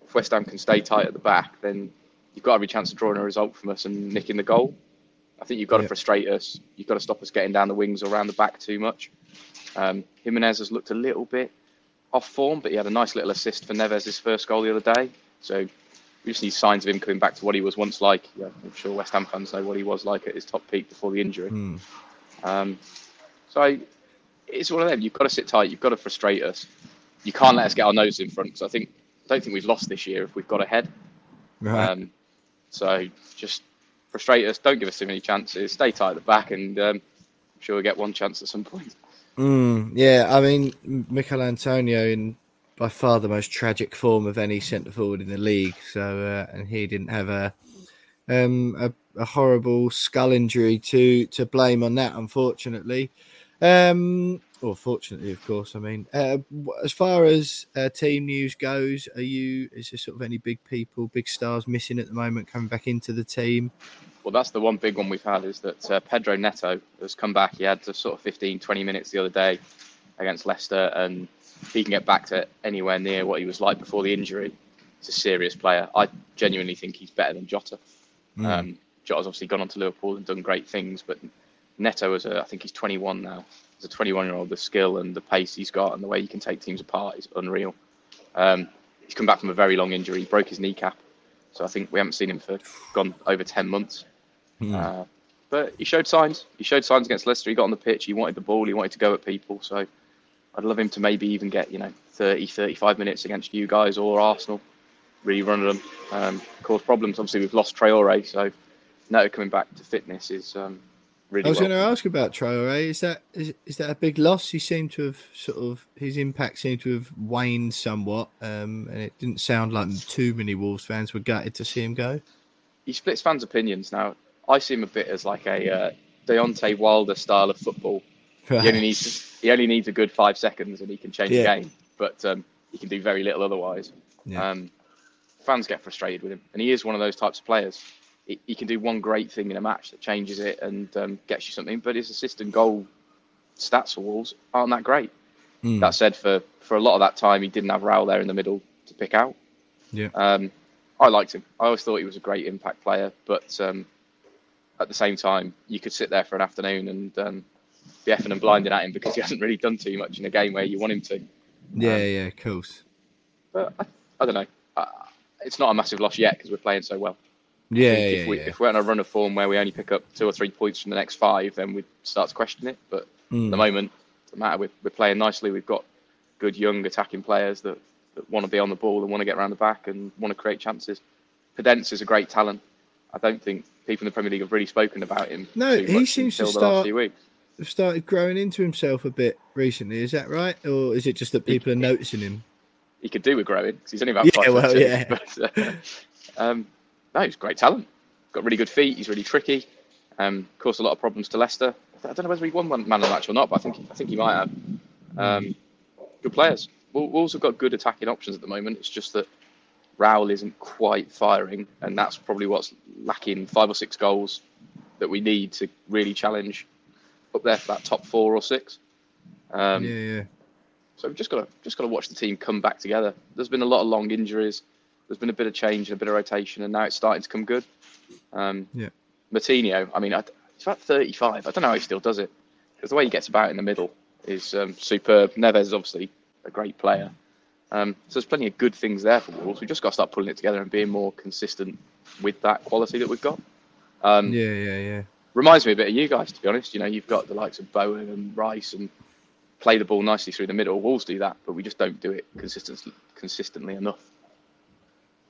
if West Ham can stay tight at the back, then you've got every chance of drawing a result from us and nicking the goal. I think you've got Yeah. to frustrate us. You've got to stop us getting down the wings or around the back too much. Um, Jimenez has looked a little bit off form, but he had a nice little assist for Neves' first goal the other day. So we just need signs of him coming back to what he was once like. Yeah, I'm sure West Ham fans know what he was like at his top peak before the injury. Mm. Um, so it's one of them. You've got to sit tight. You've got to frustrate us. You can't let us get our nose in front because I think I don't think we've lost this year if we've got ahead. Right. Um, so just frustrate us. Don't give us too many chances. Stay tight at the back, and um, I'm sure we'll get one chance at some point. Mm, yeah, I mean, Michael Antonio in by far the most tragic form of any centre forward in the league. So, uh, and he didn't have a, um, a a horrible skull injury to to blame on that, unfortunately. Um, or fortunately, of course. I mean, uh, as far as uh, team news goes, are you? Is there sort of any big people, big stars missing at the moment coming back into the team? Well, that's the one big one we've had is that uh, Pedro Neto has come back. He had sort of 15, 20 minutes the other day against Leicester, and if he can get back to anywhere near what he was like before the injury, he's a serious player. I genuinely think he's better than Jota. Um, Jota's obviously gone on to Liverpool and done great things, but Neto is a, I think he's 21 now. As a 21 year old, the skill and the pace he's got and the way he can take teams apart is unreal. Um, he's come back from a very long injury. He broke his kneecap, so I think we haven't seen him for gone over 10 months. Uh, but he showed signs. He showed signs against Leicester. He got on the pitch. He wanted the ball. He wanted to go at people. So I'd love him to maybe even get you know 30, 35 minutes against you guys or Arsenal, really run at them, um, cause problems. Obviously we've lost Traore, so Neto coming back to fitness is um, really I was going to ask about Traore. Is that is, is that a big loss? He seemed to have sort of his impact seemed to have waned somewhat, um, and it didn't sound like too many Wolves fans were gutted to see him go. he splits fans' opinions now. I see him a bit as like a uh, Deontay Wilder style of football. He only needs he only needs a good five seconds and he can change Yeah. the game, but um, he can do very little otherwise. Yeah. Um, fans get frustrated with him, and he is one of those types of players. He, he can do one great thing in a match that changes it and um, gets you something, but his assist and goal stats for Wolves aren't that great. Mm. That said, for for a lot of that time, he didn't have Raul there in the middle to pick out. Yeah. Um, I liked him. I always thought he was a great impact player, but um, at the same time, you could sit there for an afternoon and um, be effing and blinding at him because he [laughs] hasn't really done too much in a game where you want him to. yeah, um, yeah, of course. But I, I don't know. Uh, it's not a massive loss yet because we're playing so well. Yeah, yeah, if, we, yeah. if we're on a run of form where we only pick up two or three points from the next five, then we'd start to question it. But Mm. at the moment, it doesn't matter. We're, we're playing nicely. We've got good young attacking players that, that want to be on the ball and want to get around the back and want to create chances. Podence is a great talent. I don't think people in the Premier League have really spoken about him. No, he seems to the start- few weeks. Started growing into himself a bit recently. Is that right, or is it just that people are noticing him? He could do with growing because he's only about Yeah, five well, two, yeah. But, uh, um, no, he's great talent. Got really good feet. He's really tricky. Um, caused a lot of problems to Leicester. I don't know whether he won one man of the match or not, but I think I think he might have. Um, good players. Wol- Wolves have got good attacking options at the moment. It's just that Raul isn't quite firing, and that's probably what's lacking. Five or six goals that we need to really challenge up there for that top four or six. Um, yeah, yeah. so we've just got to just got to watch the team come back together. There's been a lot of long injuries. There's been a bit of change and a bit of rotation, and now it's starting to come good. Um, Yeah. Moutinho, I mean, I, he's about 35. I don't know how he still does it because the way he gets about in the middle is um, superb. Neves is obviously a great player. Um, so there's plenty of good things there for Wolves. We've just got to start pulling it together and being more consistent with that quality that we've got. Um, Yeah, yeah, yeah. Reminds me a bit of you guys, to be honest. You know, you've got the likes of Bowen and Rice and play the ball nicely through the middle. Wolves do that, but we just don't do it consistently consistently enough.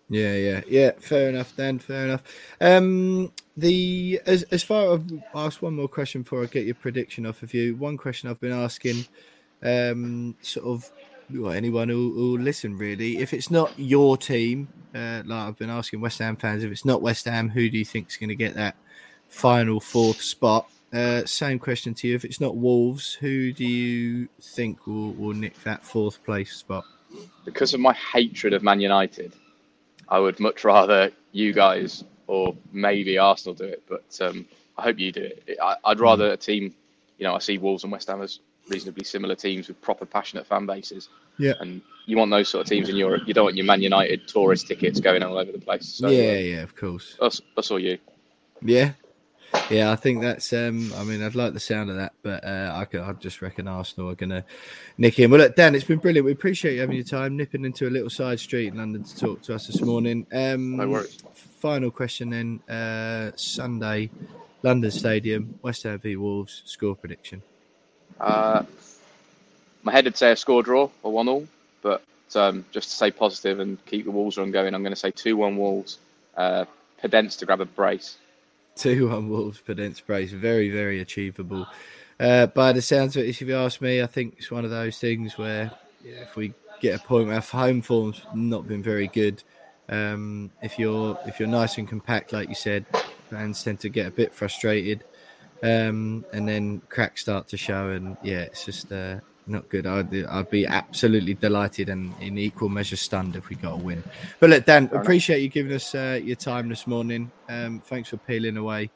Yeah, yeah, yeah. Fair enough, Dan. Fair enough. Um, the as as far as I'll ask one more question before I get your prediction off of you. One question I've been asking, um, sort of, well, anyone who will listen really. If it's not your team, uh, like I've been asking West Ham fans, if it's not West Ham, who do you think's going to get that final fourth spot? Uh, same question to you. If it's not Wolves, who do you think will, will nick that fourth place spot? Because of my hatred of Man United, I would much rather you guys or maybe Arsenal do it, but um, I hope you do it. I, I'd rather a team, you know, I see Wolves and West Ham as reasonably similar teams with proper passionate fan bases. Yeah. And you want those sort of teams in Europe. You don't want your Man United tourist tickets going all over the place. So, yeah, uh, yeah, of course. us, us or you. Yeah, yeah. I think that's. Um, I mean, I'd like the sound of that, but uh, I could. I just reckon Arsenal are going to nick in. Well, look, Dan, it's been brilliant. We appreciate you having your time, nipping into a little side street in London to talk to us this morning. Um, No worries. Final question then. Uh, Sunday, London Stadium, West Ham v Wolves. Score prediction. Uh, my head would say a score draw or one all, but um, just to stay positive and keep the Wolves run going, I'm going to say two one Wolves. Uh, Podence to grab a brace. [laughs] Two one Wolves, Podence Brace. Very, very achievable. Uh, by the sounds of it, if you ask me, I think it's one of those things where yeah, if we get a point where home form's not been very good, um, if you're if you're nice and compact, like you said, fans tend to get a bit frustrated, um, and then cracks start to show, and yeah, it's just uh, not good. I'd, I'd be absolutely delighted and in equal measure stunned if we got a win. But look, Dan, appreciate you giving us uh, your time this morning. Um, thanks for peeling away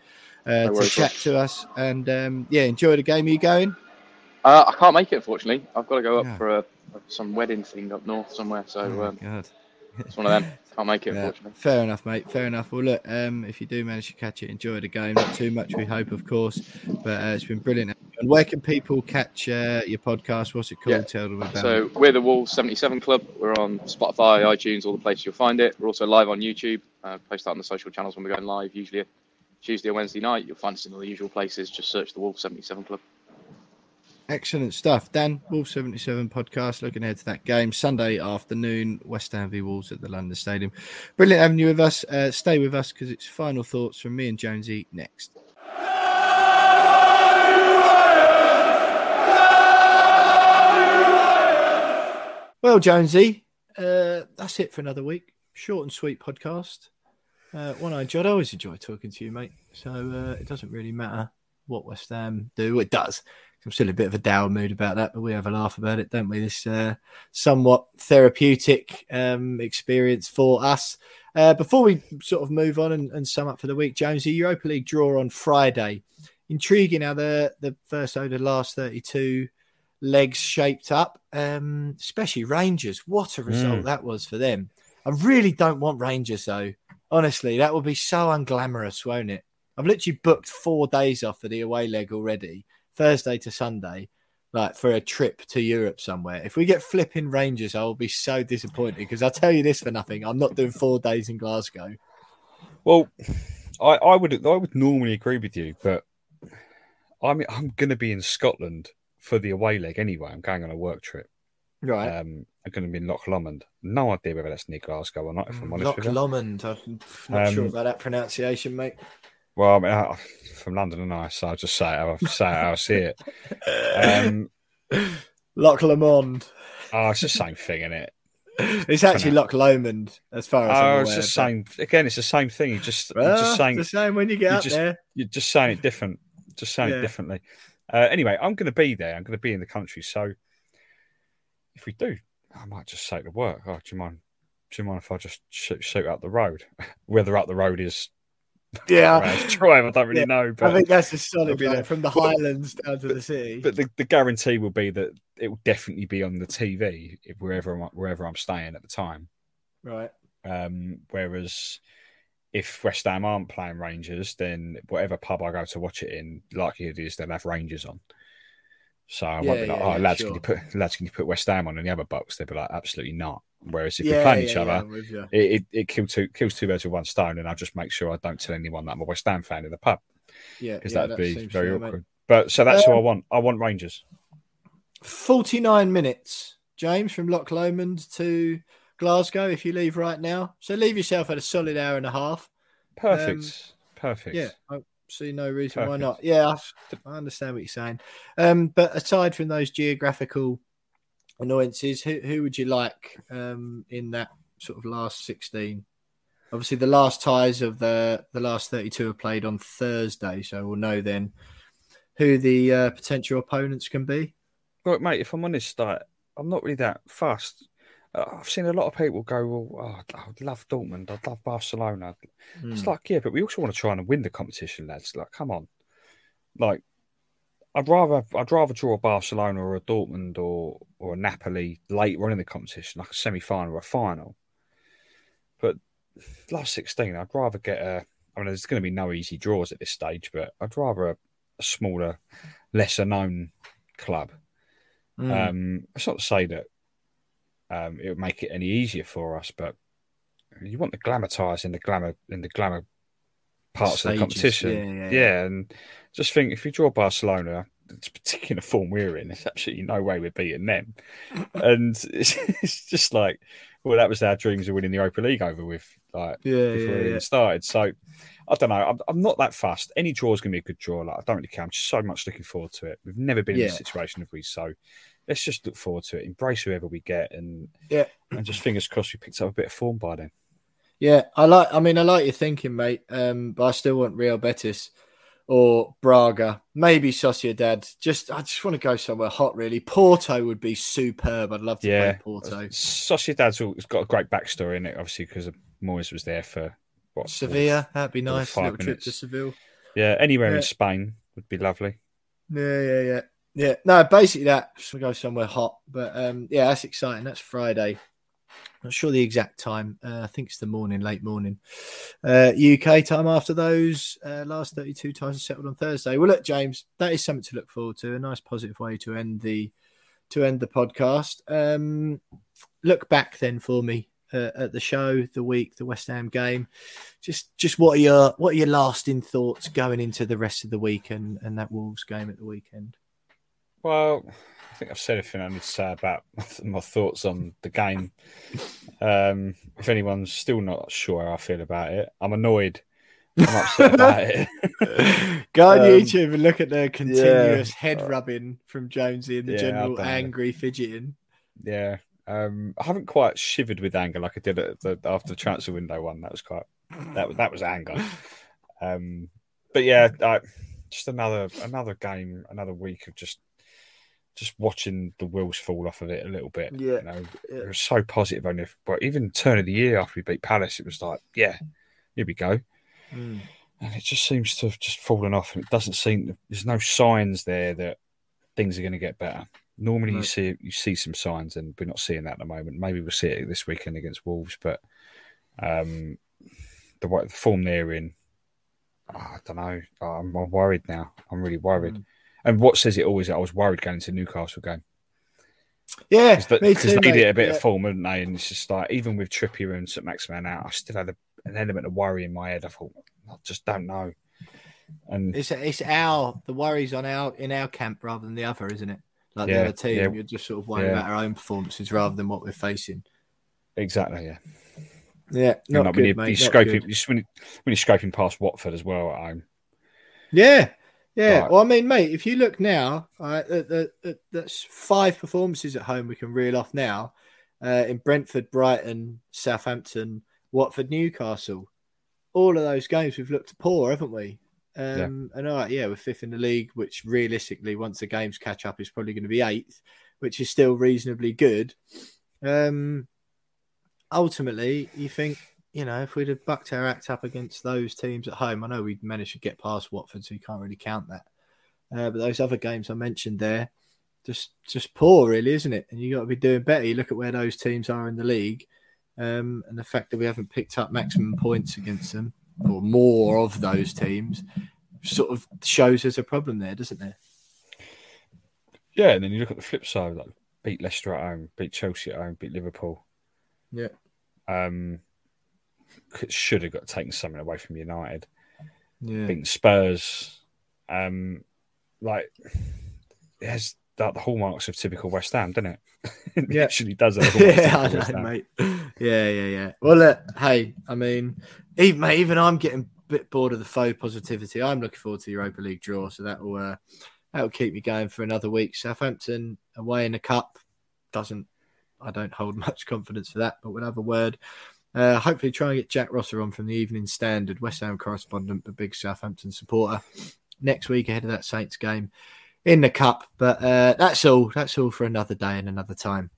uh, No to chat to us, and um, yeah, enjoy the game. Are you going? Uh, I can't make it, unfortunately. I've got to go up Yeah. for a, some wedding thing up north somewhere, so Oh, um, God. it's one of them. [laughs] Can't make it, Yeah, unfortunately. fair enough, mate. Fair enough. Well, look, um, if you do manage to catch it, enjoy the game. Not too much, we hope, of course, but uh, it's been brilliant. And where can people catch uh, your podcast? What's it called? Yeah. Tell them about So it. we're the Wolves 77 Club. We're on Spotify, iTunes, all the places you'll find it. We're also live on YouTube. Uh, post that on the social channels when we're going live, usually Tuesday or Wednesday night. You'll find us in all the usual places. Just search the Wolves 77 Club. Excellent stuff. Dan, Wolf 77 podcast. Looking ahead to that game Sunday afternoon, West Ham v Wolves at the London Stadium. Brilliant having you with us. Uh, stay with us because it's final thoughts from me and Jonesy next. Well, Jonesy, uh, that's it for another week. Short and sweet podcast. Uh, one I enjoyed. I always enjoy talking to you, mate. So uh, it doesn't really matter what West Ham do. It does. I'm still in a bit of a dour mood about that, but we have a laugh about it, don't we? This uh, somewhat therapeutic um, experience for us. Uh, before we sort of move on and, and sum up for the week, Jonesy, Europa League draw on Friday. Intriguing how the, the first over the last 32 legs shaped up, um, especially Rangers. What a result Mm. that was for them. I really don't want Rangers, though. Honestly, that would be so unglamorous, won't it? I've literally booked four days off for the away leg already, Thursday to Sunday, like for a trip to Europe somewhere. If we get flipping Rangers, I will be so disappointed because I'll tell you this for nothing. I'm not doing four days in Glasgow. Well, I, I would I would normally agree with you, but I'm I'm going to be in Scotland for the away leg anyway. I'm going on a work trip. Right. Um, I'm going to be in Loch Lomond. No idea whether that's near Glasgow or not. If I'm honest Loch with you. Lomond. I'm not Um, sure about that pronunciation, mate. Well, I mean, I, from London and I, so I'll just say it how I say it how I see it. Um, [laughs] Loch Lomond. oh, it's the same thing, isn't it? It's actually Loch Lomond, as far as Oh, I'm aware. it's the same. Again, it's the same thing. You just Well, just saying the same when you get up just- there. you're just saying it different. Just saying Yeah. it differently. Uh, anyway, I'm going to be there. I'm going to be in the country. So if we do, I might just say to work, "Oh, do you mind? Do you mind if I just shoot, shoot up the road? [laughs] Whether up the road is Yeah, [laughs] Wales Drive, I don't really Yeah, know. I think that's a solid be like, there. from the Highlands down to the city. but the, the guarantee will be that it will definitely be on the TV if wherever I'm, wherever I'm staying at the time. right. Um, whereas if West Ham aren't playing Rangers, then whatever pub I go to watch it in, likelihood is they'll have Rangers on. So I won't be like, yeah, oh yeah, lads, sure. can you put lads, can you put West Ham on in the other box? They'd be like, absolutely not. Whereas if yeah, we're playing yeah, each other, I'm with you. it, it, it kills two kills two birds with one stone, and I'll just make sure I don't tell anyone that I'm a West Ham fan in the pub Yeah, because yeah, that'd be very fair, mate. awkward. But so that's who I Um, want. I want Rangers. 49 minutes, James, from Loch Lomond to Glasgow if you leave right now. So leave yourself at a solid hour and a half. Perfect. Perfect. um, Yeah, I see no reason why not. Yeah, I, I understand what you're saying. Um, but aside from those geographical annoyances, who, who would you like um, in that sort of last 16? Obviously, the last ties of the, the last 32 are played on Thursday, so we'll know then who the uh, potential opponents can be. Look, mate, if I'm honest, like, I'm not really that fast. Uh, I've seen a lot of people go, well, oh, I'd love Dortmund, I'd love Barcelona. It's Hmm. like, yeah, but we also want to try and win the competition, lads. Like, come on. Like, I'd rather I'd rather draw a Barcelona or a Dortmund or or a Napoli later on in the competition, like a semi final or a final. But last sixteen, I'd rather get a. I mean, there's going to be no easy draws at this stage, but I'd rather a, a smaller, lesser known club. Mm. Um, it's not to say that um, it would make it any easier for us, but you want the glamour ties in the glamour in the glamour parts of the competition. Yeah, yeah, Yeah, and just think if you draw Barcelona, it's particular form we're in, there's absolutely no way we're beating them. [laughs] and it's, it's just like, well, that was our dreams of winning the Europa League over with, like yeah, before yeah, we yeah. even started. So I don't know. I'm, I'm not that fast. Any draw is going to be a good draw. Like I don't really care. I'm just so much looking forward to it. We've never been in this situation, have we? So let's just look forward to it. Embrace whoever we get, and Yeah. and just fingers crossed we picked up a bit of form by then. Yeah, I like. I mean, I like your thinking, mate. Um, but I still want Real Betis or Braga, maybe Sociedad. Just, I just want to go somewhere hot. Really, Porto would be superb. I'd love to Yeah, play Porto. Sociedad's got a great backstory in it, obviously, because Moyes was there for what Sevilla, that'd be nice. Little trip to. Seville. Yeah, anywhere Yeah. in Spain would be lovely. Yeah, yeah, yeah, yeah. No, basically that. Just go somewhere hot. But um, yeah, that's exciting. That's Friday. Not sure the exact time. Uh, I think it's the morning, late morning. Uh, UK time after those uh, last 32 times are settled on Thursday. Well, look, James, that is something to look forward to. A nice positive way to end the to end the podcast. Um, look back then for me uh, at the show, the week, the West Ham game. Just, just what are your what are your lasting thoughts going into the rest of the week and, and that Wolves game at the weekend? Well, I think I've said everything I need to say about [laughs] my thoughts on the game. Um, if anyone's still not sure how I feel about it, I'm annoyed. I'm upset [laughs] about it. [laughs] Go on Um, YouTube and look at the continuous head rubbing from Jonesy and the Yeah, general I've it. angry fidgeting. Yeah, Um, I haven't quite shivered with anger like I did at the, after the transfer window one. That was quite that that was anger. Um, but yeah, I, just another another game, another week of just just watching the wheels fall off of it a little bit. Yeah, you know, yeah. it was so positive. Only, but even turn of the year after we beat Palace, it was like, yeah, here we go. Mm. And it just seems to have just fallen off, and it doesn't seem there's no signs there that things are going to get better. Normally, you see you see some signs, and we're not seeing that at the moment. Maybe we'll see it this weekend against Wolves, but um, the, the form they're in, oh, I don't know. I'm, I'm, worried now. I'm really worried. Mm. And what says it always? I was worried going into Newcastle game. Yeah, because they did a bit yeah. of form, didn't they? And it's just like even with Trippier and Saint-Maximin out, I still had a, an element of worry in my head. I thought, I just don't know. And it's it's our the worries on our in our camp rather than the other, isn't it? Like yeah, the other team, yeah, you're just sort of worried yeah. about our own performances rather than what we're facing. Exactly. Yeah. Yeah. Not good, when, you, mate, you're scraping, you, when, you're scraping past Watford as well at home. Yeah. Yeah. Right. Well, I mean, mate, if you look now, uh, that's five performances at home we can reel off now uh, in Brentford, Brighton, Southampton, Watford, Newcastle. All of those games we've looked poor, haven't we? Um, yeah. And all right, yeah, we're fifth in the league, which realistically, once the games catch up, is probably going to be eighth, which is still reasonably good. Um, ultimately, you think, you know, if we'd have bucked our act up against those teams at home, I know we'd managed to get past Watford, so you can't really count that. Uh, but those other games I mentioned there, just just poor, really, isn't it? And you got to be doing better. You look at where those teams are in the league, um, and the fact that we haven't picked up maximum points against them or more of those teams sort of shows there's a problem there, doesn't there? Yeah, and then you look at the flip side, like beat Leicester at home, beat Chelsea at home, beat Liverpool. Yeah. Um, should have got taken something away from United. Yeah. Beating Spurs. Um, like it has that the hallmarks of typical West Ham, doesn't it? [laughs] it yeah. actually does. It. [laughs] Yeah, I know, mate. Yeah, yeah, yeah. Well, uh, hey, I mean, even mate, even I'm getting a bit bored of the faux positivity. I'm looking forward to the Europa League draw, so that will uh, that will keep me going for another week. Southampton away in the cup doesn't. I don't hold [laughs] much confidence for that, but we'll have a word. Uh, hopefully, try and get Jack Rosser on from the Evening Standard, West Ham correspondent, but big Southampton supporter next week ahead of that Saints game in the cup. But uh, that's all. That's all for another day and another time.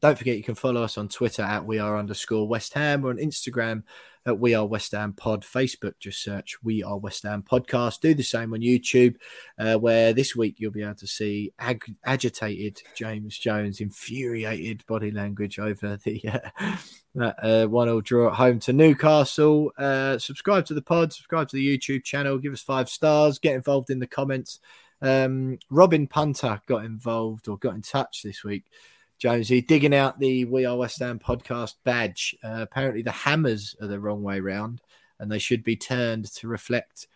Don't forget you can follow us on Twitter at we are underscore West Ham or on Instagram at we are West Ham Pod. Facebook just search we are West Ham Podcast. Do the same on YouTube, uh, where this week you'll be able to see ag- agitated James Jones, infuriated body language over the [laughs] uh, that uh, one all draw at home to Newcastle. Uh, subscribe to the pod, subscribe to the YouTube channel, give us five stars, get involved in the comments. Um, Robin Punter got involved or got in touch this week. Jonesy digging out the We Are West Ham podcast badge. Uh, apparently, the hammers are the wrong way round, and they should be turned to reflect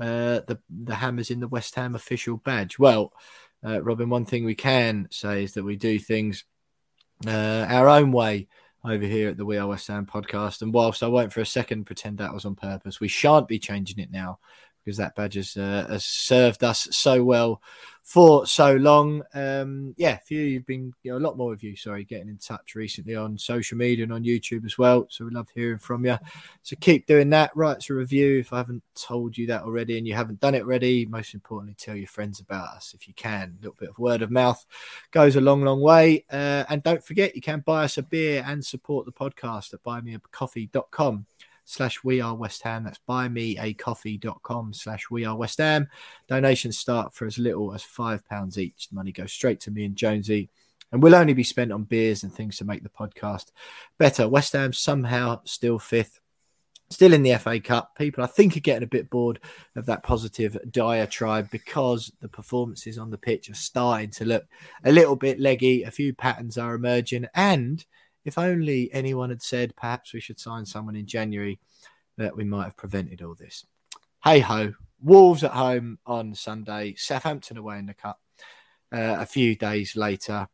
uh, the the hammers in the West Ham official badge. Well, uh, Robin, one thing we can say is that we do things uh, our own way over here at the We Are West Ham podcast. And whilst I won't for a second pretend that was on purpose, we shan't be changing it now because that badge has, uh, has served us so well for so long. Um, yeah, few you've been, you know, a lot more of you, sorry, getting in touch recently on social media and on YouTube as well. So we love hearing from you. So keep doing that. Write us a review if I haven't told you that already and you haven't done it already. Most importantly, tell your friends about us if you can. A little bit of word of mouth goes a long, long way. Uh, and don't forget, you can buy us a beer and support the podcast at buymeacoffee.com slash we are West Ham. That's buymeacoffee.com slash we are West Ham. Donations start for as little as five pounds each. The money goes straight to me and Jonesy and will only be spent on beers and things to make the podcast better. West Ham somehow still fifth. Still in the FA Cup, people I think are getting a bit bored of that positive diatribe because the performances on the pitch are starting to look a little bit leggy. A few patterns are emerging, and if only anyone had said perhaps we should sign someone in January, that we might have prevented all this. Hey ho, Wolves at home on Sunday, Southampton away in the cup. Uh, a few days later,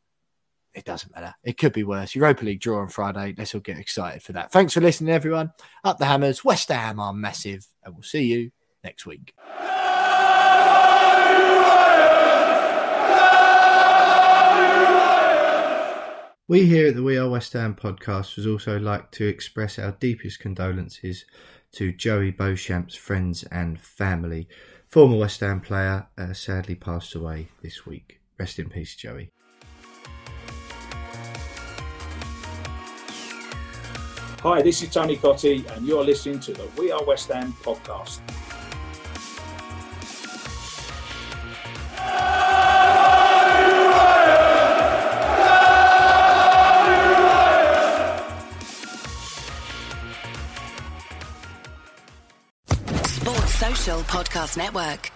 it doesn't matter. It could be worse. Europa League draw on Friday. Let's all get excited for that. Thanks for listening, everyone. Up the Hammers. West Ham are massive, and we'll see you next week. We here at the We Are West Ham podcast would also like to express our deepest condolences to Joey Beauchamp's friends and family. Former West Ham player uh, sadly passed away this week. Rest in peace, Joey. Hi, this is Tony Cottee, and you're listening to the We Are West Ham podcast. Podcast Network.